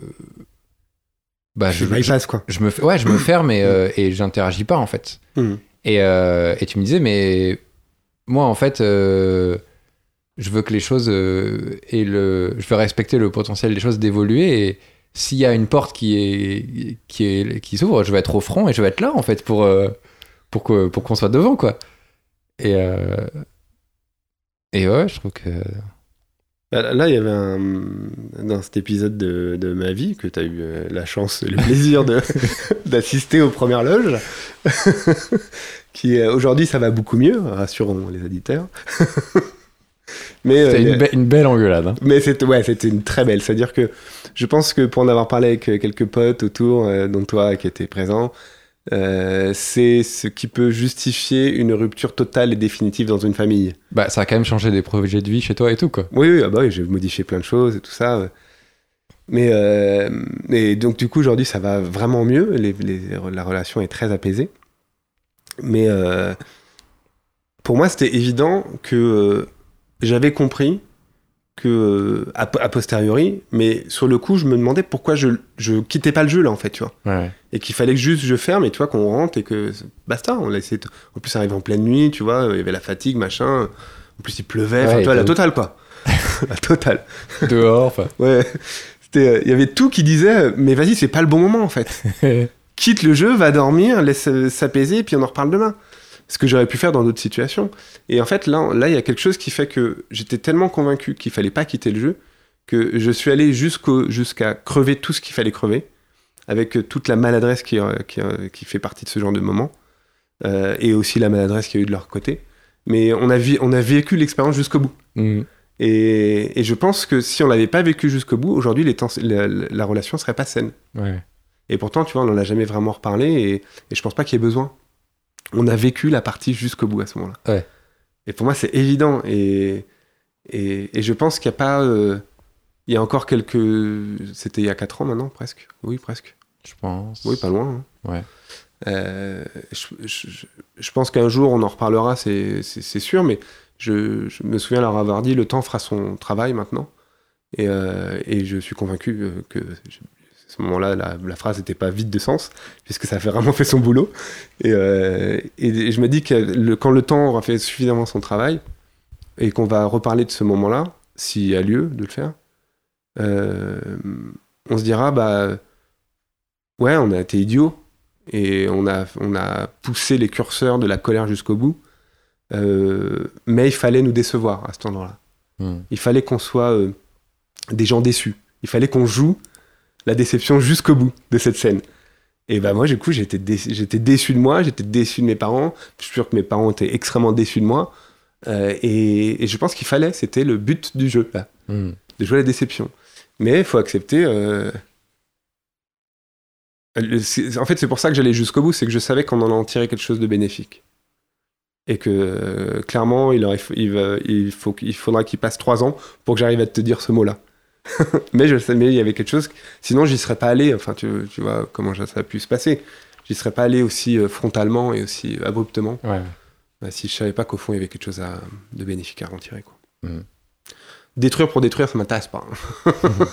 Bah, je bypass, quoi. je me ouais je me ferme et, euh, et j'interagis pas en fait Mhm. et, euh, et tu me disais mais moi en fait euh, je veux que les choses et le je veux respecter le potentiel des choses d'évoluer et s'il y a une porte qui est qui est qui s'ouvre je vais être au front et je vais être là en fait pour euh, pour que pour qu'on soit devant quoi et euh, et ouais je trouve que Là, là, il y avait un. Dans cet épisode de, de ma vie, que tu as eu euh, la chance, le plaisir d'assister aux premières loges, qui euh, aujourd'hui ça va beaucoup mieux, rassurons les auditeurs. Mais, c'était une, be- une belle engueulade hein. Mais c'était ouais, c'était une très belle. C'est-à-dire que je pense que pour en avoir parlé avec euh, quelques potes autour, euh, dont toi qui étais présent, euh, c'est ce qui peut justifier une rupture totale et définitive dans une famille. bah ça a quand même changé des projets de vie chez toi et tout quoi Oui, oui, ah bah oui, j'ai modifié plein de choses et tout ça. Mais euh, et donc du coup aujourd'hui ça va vraiment mieux. Les, les- la relation est très apaisée. Mais euh, pour moi c'était évident que j'avais compris que euh, a, a posteriori, mais sur le coup je me demandais pourquoi je je quittais pas le jeu là en fait, tu vois. Ouais et qu'il fallait que juste je ferme et tu vois qu'on rentre et que basta on laissait en plus ça arrive en pleine nuit tu vois il y avait la fatigue machin. En plus il pleuvait Ouais, tu vois la totale quoi. La totale. Dehors enfin. Ouais. C'était euh, il y avait tout qui disait euh, mais vas-y c'est pas le bon moment en fait. Quitte le jeu va dormir laisse s'apaiser puis on en reparle demain ce que j'aurais pu faire dans d'autres situations et en fait là là il y a quelque chose qui fait que j'étais tellement convaincu qu'il fallait pas quitter le jeu que je suis allé jusqu'au jusqu'à crever tout ce qu'il fallait crever avec euh, toute la maladresse qui, euh, qui, euh, qui fait partie de ce genre de moment, euh, et aussi la maladresse qu'il y a eu de leur côté. Mais on a, vi- on a vécu l'expérience jusqu'au bout. Mm. Et, et je pense que si on l'avait pas vécu jusqu'au bout, aujourd'hui, les temps- la, la- la relation serait pas saine. ouais Et pourtant, tu vois, on n'en a jamais vraiment reparlé, et, et je pense pas qu'il y ait besoin. On a vécu la partie jusqu'au bout à ce moment-là. Ouais. Et pour moi, c'est évident. Et, et, et je pense qu'il n'y a pas. euh, il y a encore quelques. C'était il y a 4 ans maintenant, presque. Oui, presque. je pense Oui, pas loin. hein. Ouais. Euh, je, je- je- pense qu'un jour on en reparlera, c'est sûr, mais je, je me souviens leur avoir dit le temps fera son travail maintenant. Et, euh, et je suis convaincu que à ce moment-là, la, la phrase n'était pas vide de sens, puisque ça a fait- vraiment fait son boulot. Et, euh, et je me dis que le- quand le temps aura fait suffisamment son travail, et qu'on va reparler de ce moment-là, s'il y a lieu de le faire, euh, on se dira, bah, ouais, on a été idiots, et on a, on a poussé les curseurs de la colère jusqu'au bout, euh, mais il fallait nous décevoir à cet endroit-là. Mm. Il fallait qu'on soit des gens déçus. Il fallait qu'on joue la déception jusqu'au bout de cette scène. Et bah moi, du coup, j'étais déçu, j'étais déçu de moi, j'étais déçu de mes parents. Je suis sûr que mes parents étaient extrêmement déçus de moi. Euh, et, et je pense qu'il fallait, c'était le but du jeu, là, Mm. de jouer la déception. Mais il faut accepter. euh, le- En fait, c'est pour ça que j'allais jusqu'au bout, c'est que je savais qu'on en en tirait quelque chose de bénéfique. Et que euh, clairement, il, aurait, il, va- il, faut, qu'il- il faudra qu'il passe trois ans pour que j'arrive à te dire ce mot-là. mais je sais, mais il y avait quelque chose. Sinon, j'y serais pas allé. Enfin, tu, tu vois comment ça a pu se passer. J'y serais pas allé aussi euh, frontalement et aussi abruptement Ouais. euh, si je savais pas qu'au fond il y avait quelque chose à, de bénéfique à en tirer. Quoi. Mhm. Détruire pour détruire, ça m'intéresse pas. hein.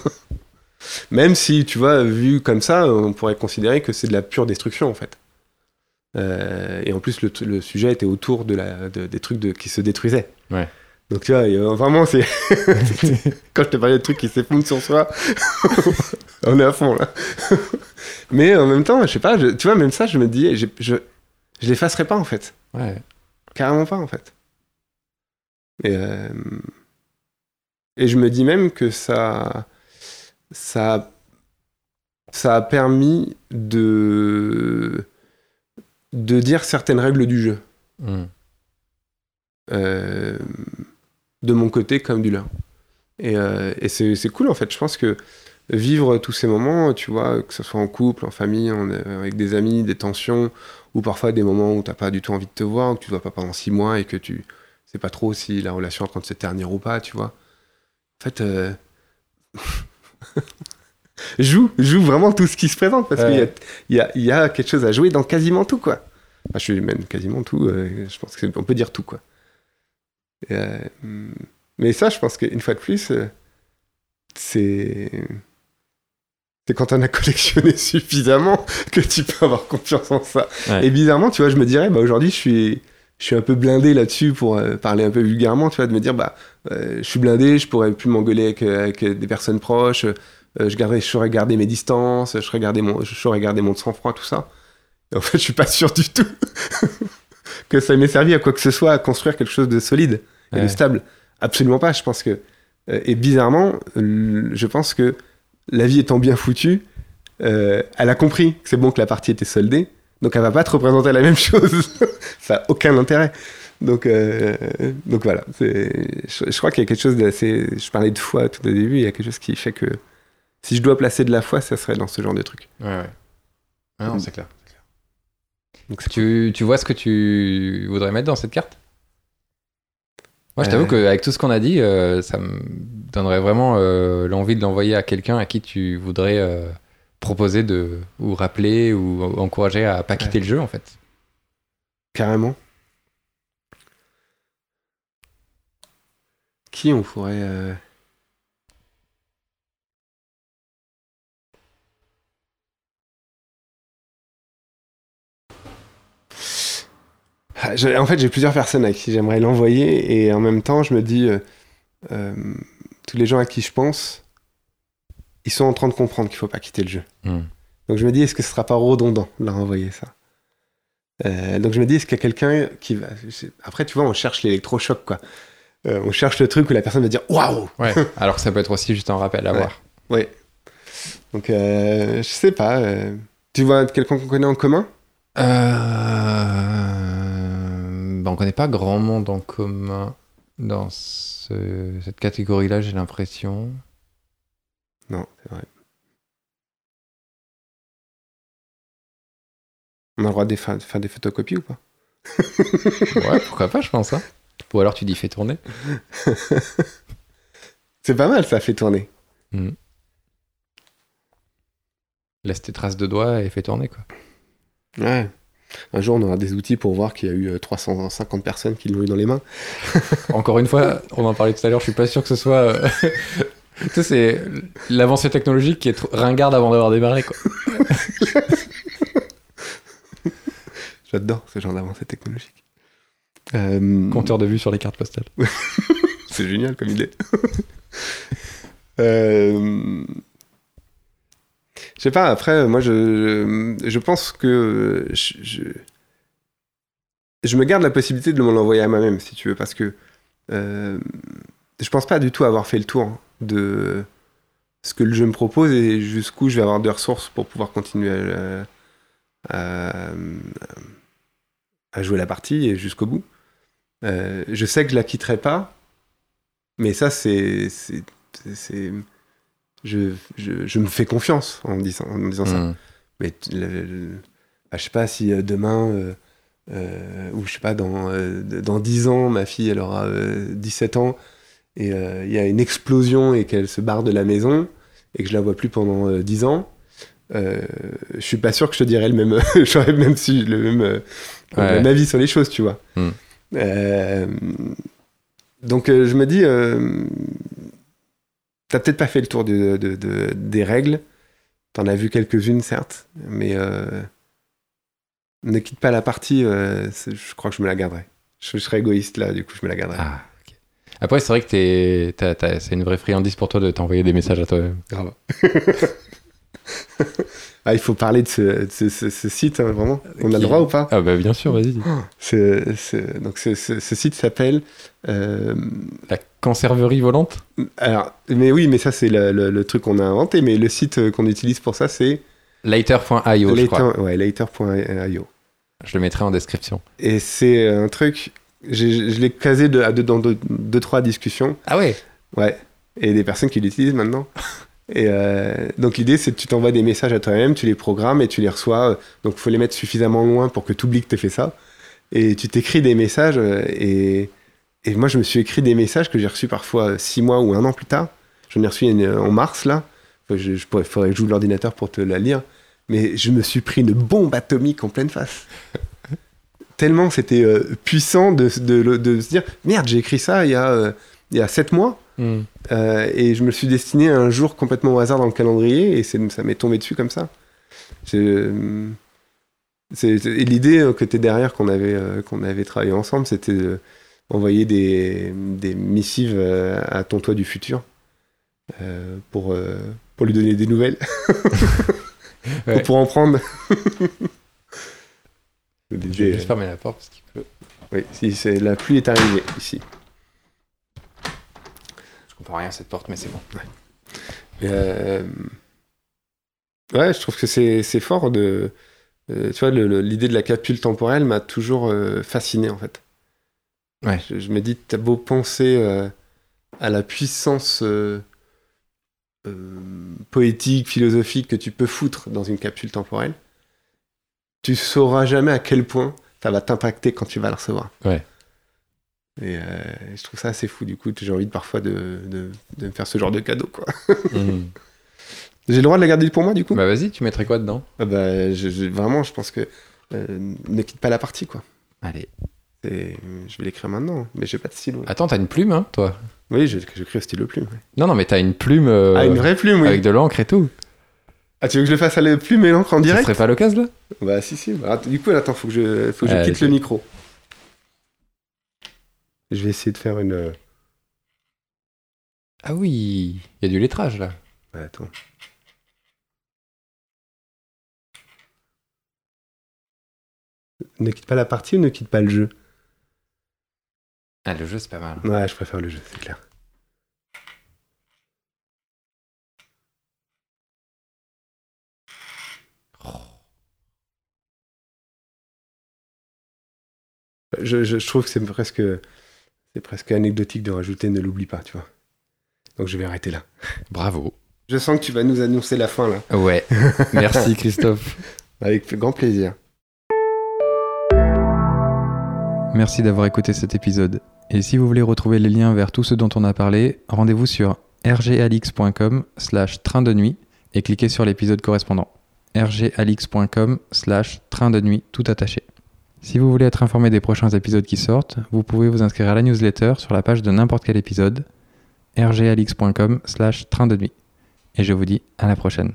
Même si, tu vois, vu comme ça, on pourrait considérer que c'est de la pure destruction en fait. Euh, et en plus, le, le sujet était autour de la, de- des trucs de, qui se détruisaient. Ouais. Donc tu vois, vraiment, c'est quand je te parlais de trucs qui s'effondrent sur soi, on est à fond là. Mais en même temps, je sais pas, je- tu vois, même ça, je me dis, je, je, je l'effacerai pas en fait. Ouais. Carrément pas, en fait. Et, euh, et je me dis même que ça, ça, ça a permis de, de dire certaines règles du jeu, Mm. euh, de mon côté comme du leur. Et, euh, et c'est cool, en fait. Je pense que vivre tous ces moments, tu vois, que ce soit en couple, en famille, en- avec des amis, des tensions, ou parfois des moments où t'as pas du tout envie de te voir, que tu te vois pas pendant six mois et que tu sais pas trop si la relation est en train de se ternir ou pas, tu vois. En fait, euh... joue, joue vraiment tout ce qui se présente parce qu'il y a, il y, a, y a quelque chose à jouer dans quasiment tout, quoi. Enfin, je suis même quasiment tout, euh, je pense qu'on peut dire tout, quoi. Euh, mais ça, je pense qu'une fois de plus, euh, c'est. C'est quand on a collectionné suffisamment que tu peux avoir confiance en ça. Ouais. Et bizarrement, tu vois, je me dirais, bah aujourd'hui, je suis, je suis un peu blindé là-dessus pour euh, parler un peu vulgairement, tu vois, de me dire, bah, euh, je suis blindé, je pourrais plus m'engueuler avec, avec des personnes proches, je, garderais, je saurais garder mes distances, je saurais garder mon, je saurais garder mon sang-froid, tout ça. Et en fait, je suis pas sûr du tout que ça m'ait servi à quoi que ce soit, à construire quelque chose de solide et de stable. Absolument pas. Je pense que euh, et bizarrement, je pense que la vie étant bien foutue, euh, elle a compris que c'est bon que la partie était soldée, donc elle va pas te représenter la même chose. ça a aucun intérêt. Donc, euh, donc voilà. Je, je crois qu'il y a quelque chose d'assez. Je parlais de foi tout au début. Il y a quelque chose qui fait que si je dois placer de la foi, ça serait dans ce genre de truc. Ouais, ouais. Ah non, c'est clair. Donc Tu, tu vois ce que tu voudrais mettre dans cette carte? Moi, je t'avoue Euh. qu'avec tout ce qu'on a dit, euh, ça me donnerait vraiment euh, l'envie de l'envoyer à quelqu'un à qui tu voudrais euh, proposer de ou rappeler ou encourager à pas quitter le jeu, en fait. Carrément. Qui on pourrait. Je- En fait, j'ai plusieurs personnes à qui j'aimerais l'envoyer et en même temps, je me dis, euh, euh, tous les gens à qui je pense, ils sont en train de comprendre qu'il faut pas quitter le jeu. Hmm. Donc je me dis, est-ce que ce sera pas redondant de leur envoyer ça? Euh, Donc je me dis, est-ce qu'il y a quelqu'un qui va. Après, tu vois, on cherche l'électrochoc, quoi. Euh, on cherche le truc où la personne va dire waouh Ouais. Alors que ça peut être aussi juste un rappel à Ouais. voir. Ouais. Donc euh, je sais pas. euh, Tu vois quelqu'un qu'on connaît en commun? On connaît pas grand monde en commun dans ce- cette catégorie-là, j'ai l'impression. Non, c'est vrai. On a le droit de fa- faire des photocopies ou pas? Ouais, pourquoi pas, je pense. Hein. Ou alors tu dis fais tourner. C'est pas mal, ça fait tourner. Laisse tes traces de doigts et fais tourner, quoi. Ouais. Un jour, on aura des outils pour voir qu'il y a eu euh, 350 personnes qui l'ont eu dans les mains. Encore une fois, on en parlait tout à l'heure, je suis pas sûr que ce soit. euh, tu sais, c'est l'avancée technologique qui est ringarde avant d'avoir démarré, quoi. J'adore ce genre d'avancée technologique. Euh, Compteur de vue sur les cartes postales. C'est génial comme idée. Euh, Je sais pas, après, moi, je, je pense que je, je, me garde la possibilité de l'envoyer à moi-même, si tu veux, parce que euh, je pense pas du tout avoir fait le tour de ce que le jeu me propose et jusqu'où je vais avoir de ressources pour pouvoir continuer à jouer la partie et jusqu'au bout. Euh, je sais que je la quitterai pas, mais ça, c'est. Je, je, je me fais confiance en disant, en disant ça. Hmm. Mais le- le- bah, je sais pas si euh, demain, euh, euh, ou je sais pas, dans, euh, dans 10 ans, ma fille, elle aura euh, 17 ans, et il y a une explosion et qu'elle se barre de la maison, et que je la vois plus pendant euh, 10 ans, je suis pas sûr que je te dirais le même, j'aurais même le même, Ouais. même avis sur les choses, tu vois. Hmm. Donc je me dis, t'as peut-être pas fait le tour de, de- de- des règles, t'en as vu quelques-unes certes, mais euh, ne quitte pas la partie, euh, je crois que je me la garderai. Je, je serais égoïste là, du coup je me la garderai. Ah. Après, c'est vrai que c'est une vraie friandise pour toi de t'envoyer des messages à toi-même. Grave. ah, il faut parler de ce, de ce- ce- ce site, hein, vraiment. On a le droit ou pas? Ah bah bien sûr, vas-y. Ce- ce- Donc ce, ce- ce site s'appelle... euh, La conserverie volante alors, mais oui, mais ça c'est le, le- le truc qu'on a inventé, mais le site euh, qu'on utilise pour ça c'est Later.io, je crois. later, ouais, later.io. Je le mettrai en description. Et c'est un truc, je l'ai casé de, dans deux, deux, trois discussions, Ah ouais? Ouais, et des personnes qui l'utilisent maintenant. Et euh, donc l'idée c'est que tu t'envoies des messages à toi-même, tu les programmes et tu les reçois. euh, Donc il faut les mettre suffisamment loin pour que tu oublies que tu fait ça. Et tu t'écris des messages euh, et, et moi je me suis écrit des messages que j'ai reçus parfois six mois ou un an plus tard. J'en ai reçu une euh, en mars là. Je, je pourrais, faudrait que j'ouvre l'ordinateur pour te la lire. Mais je me suis pris une bombe atomique en pleine face. Tellement c'était euh, puissant de, de- de se dire merde j'ai écrit ça il y a, euh, il y a sept mois. Euh, et je me suis destiné à un jour complètement au hasard dans le calendrier et ça m'est tombé dessus comme ça. C'est l'idée que tu derrière qu'on avait, qu'on avait travaillé ensemble, c'était d'envoyer des, des missives euh, à ton toit du futur euh, pour, euh, pour lui donner des nouvelles, Ouais. pour en prendre. Je vais juste fermer la porte parce qu'il pleut. oui, si, c'est- la pluie est arrivée ici. Je comprends rien à cette porte, mais c'est bon. Euh, Ouais, je trouve que c'est c'est fort de. tu vois, le- le- l'idée de la capsule temporelle m'a toujours fasciné en fait. Ouais. Je, je me dis, t'as beau penser euh, à la puissance euh, euh, poétique, philosophique que tu peux foutre dans une capsule temporelle, tu sauras jamais à quel point ça va t'impacter quand tu vas la recevoir. Ouais. Et je trouve ça assez fou, du coup, j'ai envie de, parfois de, de, de me faire ce genre de cadeau, quoi. Hmm. J'ai le droit de la garder pour moi, du coup? Bah vas-y, tu mettrais quoi dedans? Ah bah, je- je- vraiment, je pense que ne quitte pas la partie, quoi. Allez. Et, je vais l'écrire maintenant, mais j'ai pas de stylo. Attends, t'as une plume, hein, toi? Oui, je- j'écris au stylo plume. Non, non, mais t'as une plume euh, Ah, une vraie plume, oui. avec de l'encre et tout. Ah, tu veux que je le fasse à la plume et l'encre en Ça direct? serait pas l'occasion, là? Bah, si, si. Bah, du coup, attends, faut que je, faut que je quitte le micro. Je vais essayer de faire une. euh, Ah oui, il y a du lettrage, là. ouais, attends. Ne quitte pas la partie ou ne quitte pas le jeu? Ah, le jeu, c'est pas mal. Ouais, je préfère le jeu, c'est clair. Je, je- je trouve que c'est presque, c'est presque anecdotique de rajouter ne l'oublie pas, tu vois. Donc je vais arrêter là. Bravo. Je sens que tu vas nous annoncer la fin là. Ouais. Merci, Christophe. Avec grand plaisir. Merci d'avoir écouté cet épisode. Et si vous voulez retrouver les liens vers tout ce dont on a parlé, rendez-vous sur rgalix.com slash train de nuit et cliquez sur l'épisode correspondant. rgalix.com slash train de nuit tout attaché. Si vous voulez être informé des prochains épisodes qui sortent, vous pouvez vous inscrire à la newsletter sur la page de n'importe quel épisode rgalix.com slash train de nuit. Et je vous dis à la prochaine.